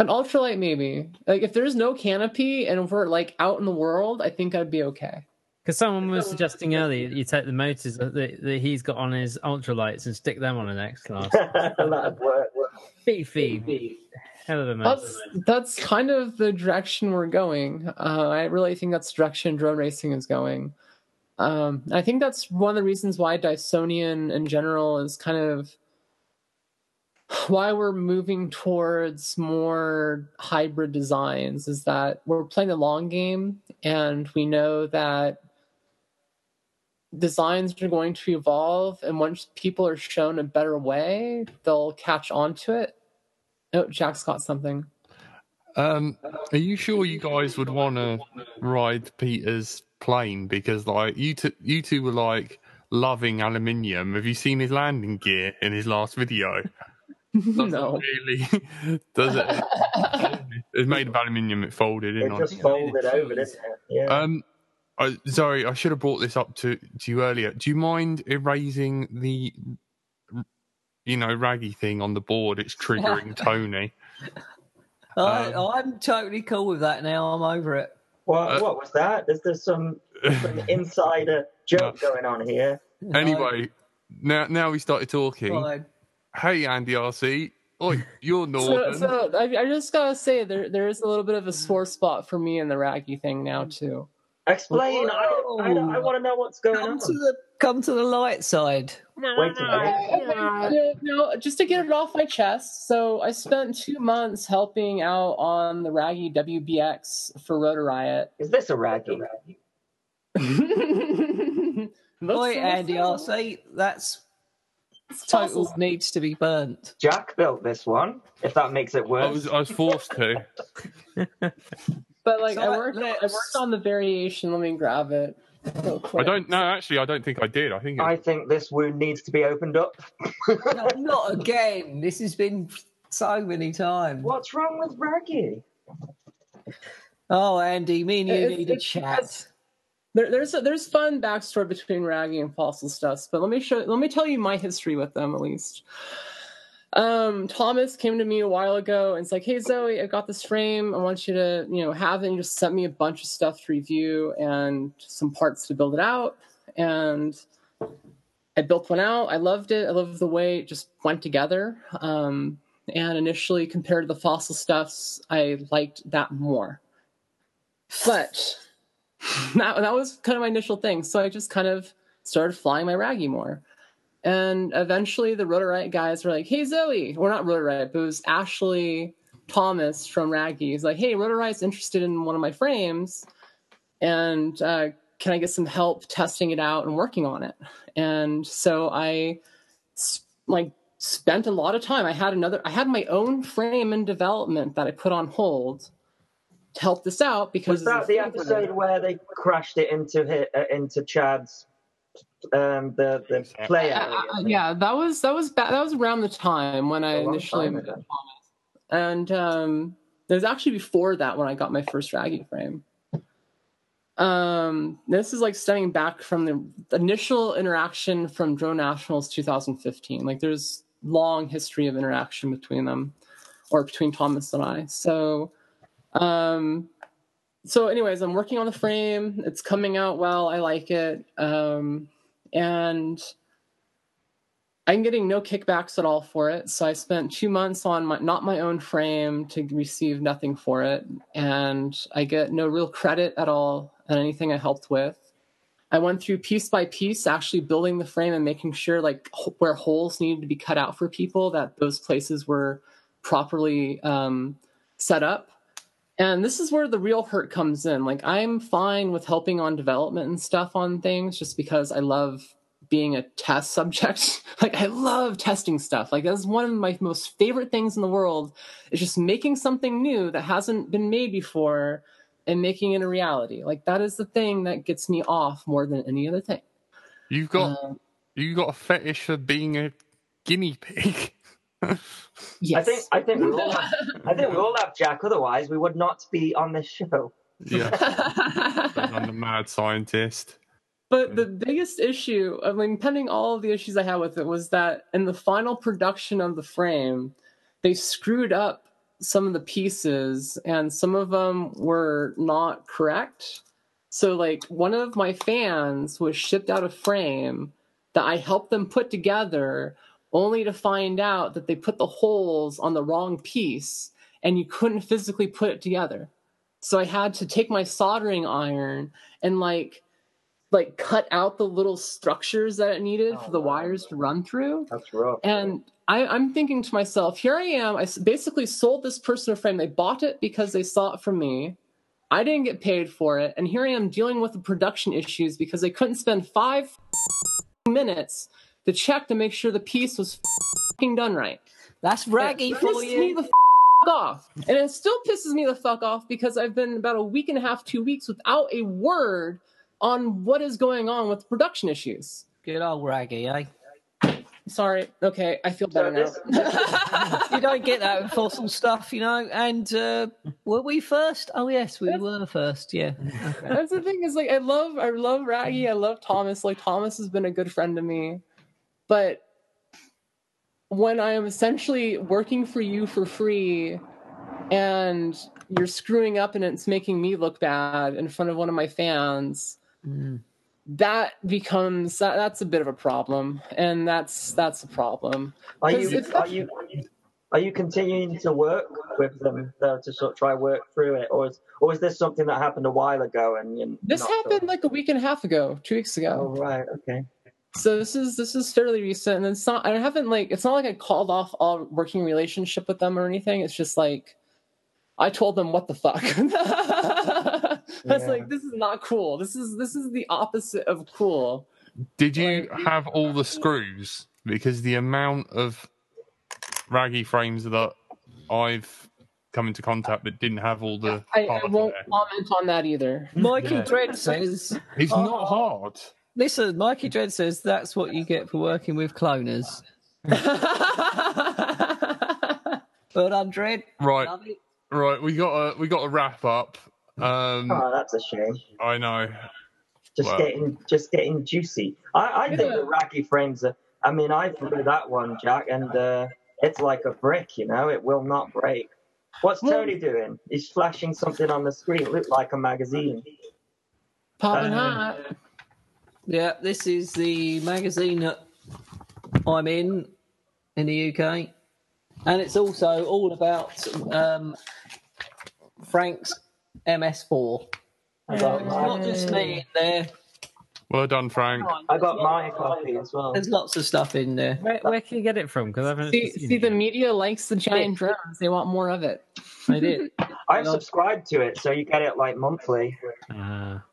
an ultralight, maybe. Like if there's no canopy and if we're like out in the world, I think I'd be okay. Because someone was suggesting earlier you take the motors that, that that he's got on his ultralights and stick them on an X class. That'd work. Beefy, hell of a motor. That's that's kind of the direction we're going. Uh, I really think that's the direction drone racing is going. Um, I think that's one of the reasons why Dysonian in general is kind of why we're moving towards more hybrid designs. Is that we're playing the long game, and we know that designs are going to evolve, and once people are shown a better way, they'll catch on to it. Oh, Jack's got something. Um, are you sure you guys would want to ride Peter's plane? Because like you two, you two were like loving aluminium. Have you seen his landing gear in his last video? Doesn't no. really. Does it? it's made of aluminium. It folded in. It just folded over, didn't it? Yeah. Um, I, sorry, I should have brought this up to to you earlier. Do you mind erasing the, you know, raggy thing on the board? It's triggering Tony. I, Um, I'm totally cool with that now. I'm over it. what, uh, what was that? Is there some, some insider joke going on here? Anyway, now now we started talking. Fine. Hey, Andy RC. Oi, you're So, Northern. so I, I just gotta say there there is a little bit of a sore spot for me in the raggy thing now too. Explain. I, don't- I, I want to know what's going Come on. to the come to the light side. Wait a minute. No, no, just to get it off my chest. So I spent two months helping out on the raggy WBX for Rotor Riot. Is this a raggy? Looks Boy, Andy, I'll say that's It's total fossils. needs to be burnt. Jack built this one, if that makes it I worse. was I was forced to. But like So I worked, I let's- worked on the variation. Let me grab it. I don't. No, actually, I don't think I did. I think it I think this wound needs to be opened up. No, not again. This has been so many times. What's wrong with raggy? Oh, Andy, me and you It's- need a chat. There, there's a, there's fun backstory between Raggy and Fossil Stuffs, but let me show let me tell you my history with them at least. Um, Thomas came to me a while ago and it's like, "Hey Zoe, I got this frame. I want you to you know have it." And just sent me a bunch of stuff to review and some parts to build it out. And I built one out. I loved it. I loved the way it just went together. Um, and initially compared to the fossil stuffs, I liked that more. But that that was kind of my initial thing. So I just kind of started flying my Raggy more. And eventually the Rotor Riot guys were like, hey, Zoe. Well, not Rotor Riot, but it was Ashley Thomas from Raggy. He's like, hey, Rotor Riot's interested in one of my frames. And uh, can I get some help testing it out and working on it? And so I like spent a lot of time. I had another, I had my own frame in development that I put on hold to help this out because was that the episode where they crashed it into hit, uh, into Chad's um, the the play area. Uh, yeah, that was that was ba- that was around the time when I initially met Thomas, and um, it was actually before that when I got my first Raggy frame. Um, this is like stemming back from the initial interaction from Drone Nationals 2015. Like there's long history of interaction between them, or between Thomas and I. So, um, so anyways, I'm working on the frame. It's coming out well. I like it. Um, and I'm getting no kickbacks at all for it. So I spent two months on my not my own frame to receive nothing for it, and I get no real credit at all on anything I helped with. I went through piece by piece, actually building the frame and making sure like where holes needed to be cut out for people that those places were properly um, set up. And this is where the real hurt comes in. Like I'm fine with helping on development and stuff on things just because I love being a test subject. like I love testing stuff. Like that's one of my most favorite things in the world is just making something new that hasn't been made before and making it a reality. Like that is the thing that gets me off more than any other thing. You've got uh, you got a fetish for being a guinea pig. yes. I think I think we all have, I think we all have Jack. Otherwise, we would not be on this show. Yeah, I'm the mad scientist. But the biggest issue, I mean, pending all of the issues I had with it, was that in the final production of the frame, they screwed up some of the pieces, and some of them were not correct. So, like, one of my fans was shipped out a frame that I helped them put together only to find out that they put the holes on the wrong piece and you couldn't physically put it together. So I had to take my soldering iron and like like cut out the little structures that it needed oh, for the wow. wires to run through. That's rough. And I, I'm thinking to myself, here I am. I basically sold this person a frame. They bought it because they saw it from me. I didn't get paid for it, and here I am dealing with the production issues because they couldn't spend five minutes to check to make sure the piece was done right. That's raggy for you. Me the off, and it still pisses me the fuck off because I've been about a week and a half, two weeks without a word on what is going on with production issues. Good old raggy, eh? Sorry. Okay, I feel better now. you don't get that with fossil stuff, you know. And uh, were we first? Oh yes, we were first. Yeah. Okay. That's the thing is like I love I love Raggy. I love Thomas. Like Thomas has been a good friend to me. But when I am essentially working for you for free and you're screwing up and it's making me look bad in front of one of my fans, mm. that becomes that, that's a bit of a problem. And that's that's a problem. Are you are you are you continuing to work with them though, to sort of try work through it, or is or is this something that happened a while ago? And you this happened sure? like a week and a half ago, two weeks ago. Oh right, okay. So this is this is fairly recent, and it's not. I haven't like it's not like I called off all working relationship with them or anything. It's just like I told them what the fuck. I was yeah. like, this is not cool. This is this is the opposite of cool. Did you like, have all the screws? Because the amount of raggy frames that I've come into contact that didn't have all the. I, I won't there. comment on that either. Mikey yeah. Dread says it's uh, not hard. Listen, Mikey Dread says that's what you get for working with cloners. but I'm Dread. Right. Right, we got a we got a wrap up. Um, oh, that's a shame. I know. Just well. getting just getting juicy. I, I think the Raggy frames are. I mean, I threw that one, Jack, and uh, it's like a brick. You know, it will not break. What's Tony doing? He's flashing something on the screen. It looked like a magazine. Popping uh, hot. Yeah, this is the magazine that I'm in in the UK. and it's also all about um, Frank's MS4. So it's not just me in there. Well done, Frank. I got my copy as well. There's lots of stuff in there. Where, where can you get it from? Because I haven't See, see, the media likes the giant drones. They want more of it. I did. I have subscribed to it, so you get it like monthly. Ah.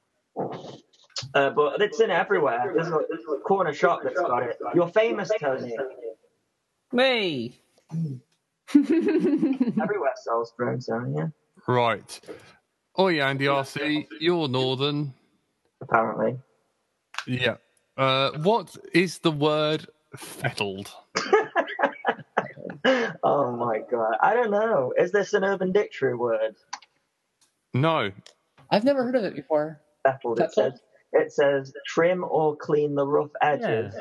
Uh, but it's in everywhere. There's a, there's a corner shop that's got it. You're famous, Tony. Me. Everywhere sells drones, so yeah. Right. Oh yeah, Andy RC, you're Northern. Apparently. Yeah. Uh, what is the word fettled? Oh my god. I don't know. Is this an urban dictionary word? No. I've never heard of it before. Settled. It says it says trim or clean the rough edges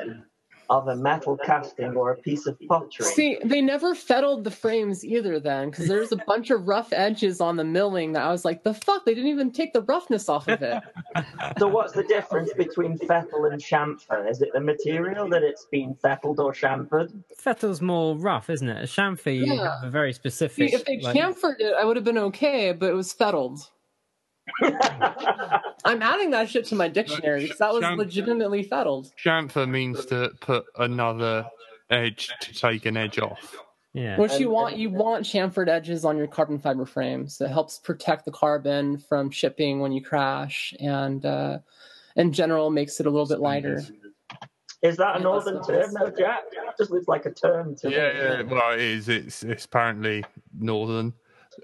of a metal casting or a piece of pottery. See, they never fettled the frames either then, because there's a bunch of rough edges on the milling that I was like, the fuck? They didn't even take the roughness off of it. So what's the difference between fettle and chamfer? Is it the material that it's been fettled or chamfered? Fettle's more rough, isn't it? A chamfer, you Yeah. have a very See, specific. if they like- chamfered it, I would have been okay, but it was fettled. I'm adding that shit to my dictionary because that was Cham- legitimately fettled. Chamfer means to put another edge to take an edge off. yeah. What you want, you want chamfered edges on your carbon fiber frames. It helps protect the carbon from chipping when you crash, and uh, in general makes it a little bit lighter. Is that a northern term, no, Jack? It just looks like a term to Yeah, me. yeah. Well, it is. It's it's apparently northern.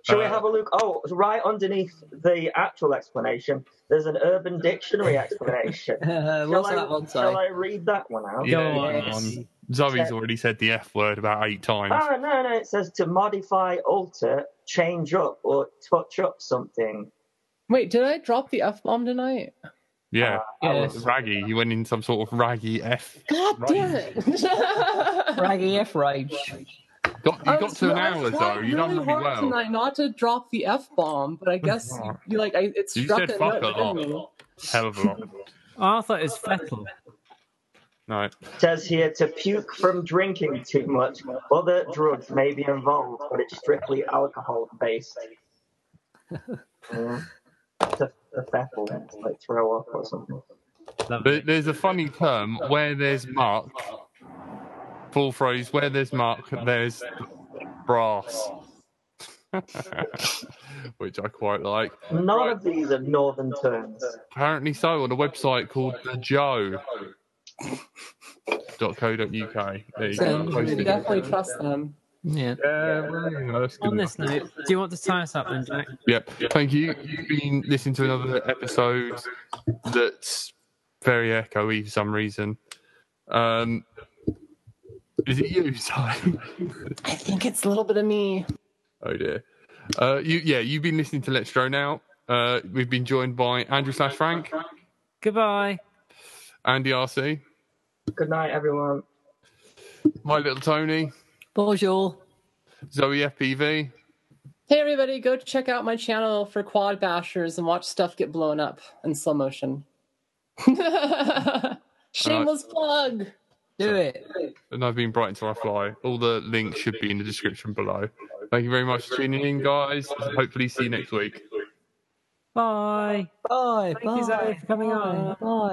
Shall we Uh, have a look? Oh, right underneath the actual explanation, there's an Urban Dictionary explanation. Uh, Shall what's I, that one shall? I read that one out? Yeah, Go go on. on. Zoe's already said the F word about eight times. Oh, no, no, it says to modify, alter, change up, or touch up something. Wait, did I drop the f bomb tonight? Yeah. Yes. Raggy. You went in some sort of raggy F. God Right. damn it! Raggy F rage. Got, you I got was- to an I hour tried though. You done really really hard well. tonight not to drop the f bomb, but I guess you like I, it You said a fuck note a lot. Hell of a lot. I thought it was fettle. No. It says here to puke from drinking too much. Other drugs may be involved, but it's strictly alcohol based. yeah. To, to fettle, like throw up or something. There- There's a funny term where there's mark. Full phrase. Where there's mark, there's brass. Which I quite like. None of these are northern terms. Apparently so on a website called the Joe. .co.uk. There you go. Sounds Posted You it. definitely trust them. Yeah. Yeah, well, you know, On this enough. note, do you want to tie us up then, Jack? Yep. Thank you. You've been listening to another episode that's very echoey for some reason. Um, is it you, Si? I think it's a little bit of me. oh dear. Uh, you, yeah, you've been listening to Let's Drone Out. Uh, we've been joined by Andrew slash Frank, Goodbye. Andy RC, Good night, everyone. my little Tony, Bonjour. Zoe FPV. Hey everybody, go check out my channel for quad bashers and watch stuff get blown up in slow motion. Shameless plug. Do it. and I've been Brighton to I Fly. All the links should be in the description below. Thank you very much for tuning in, guys. Hopefully, see you next week. Bye. Bye. Thank you, Zoe, for coming on. Bye.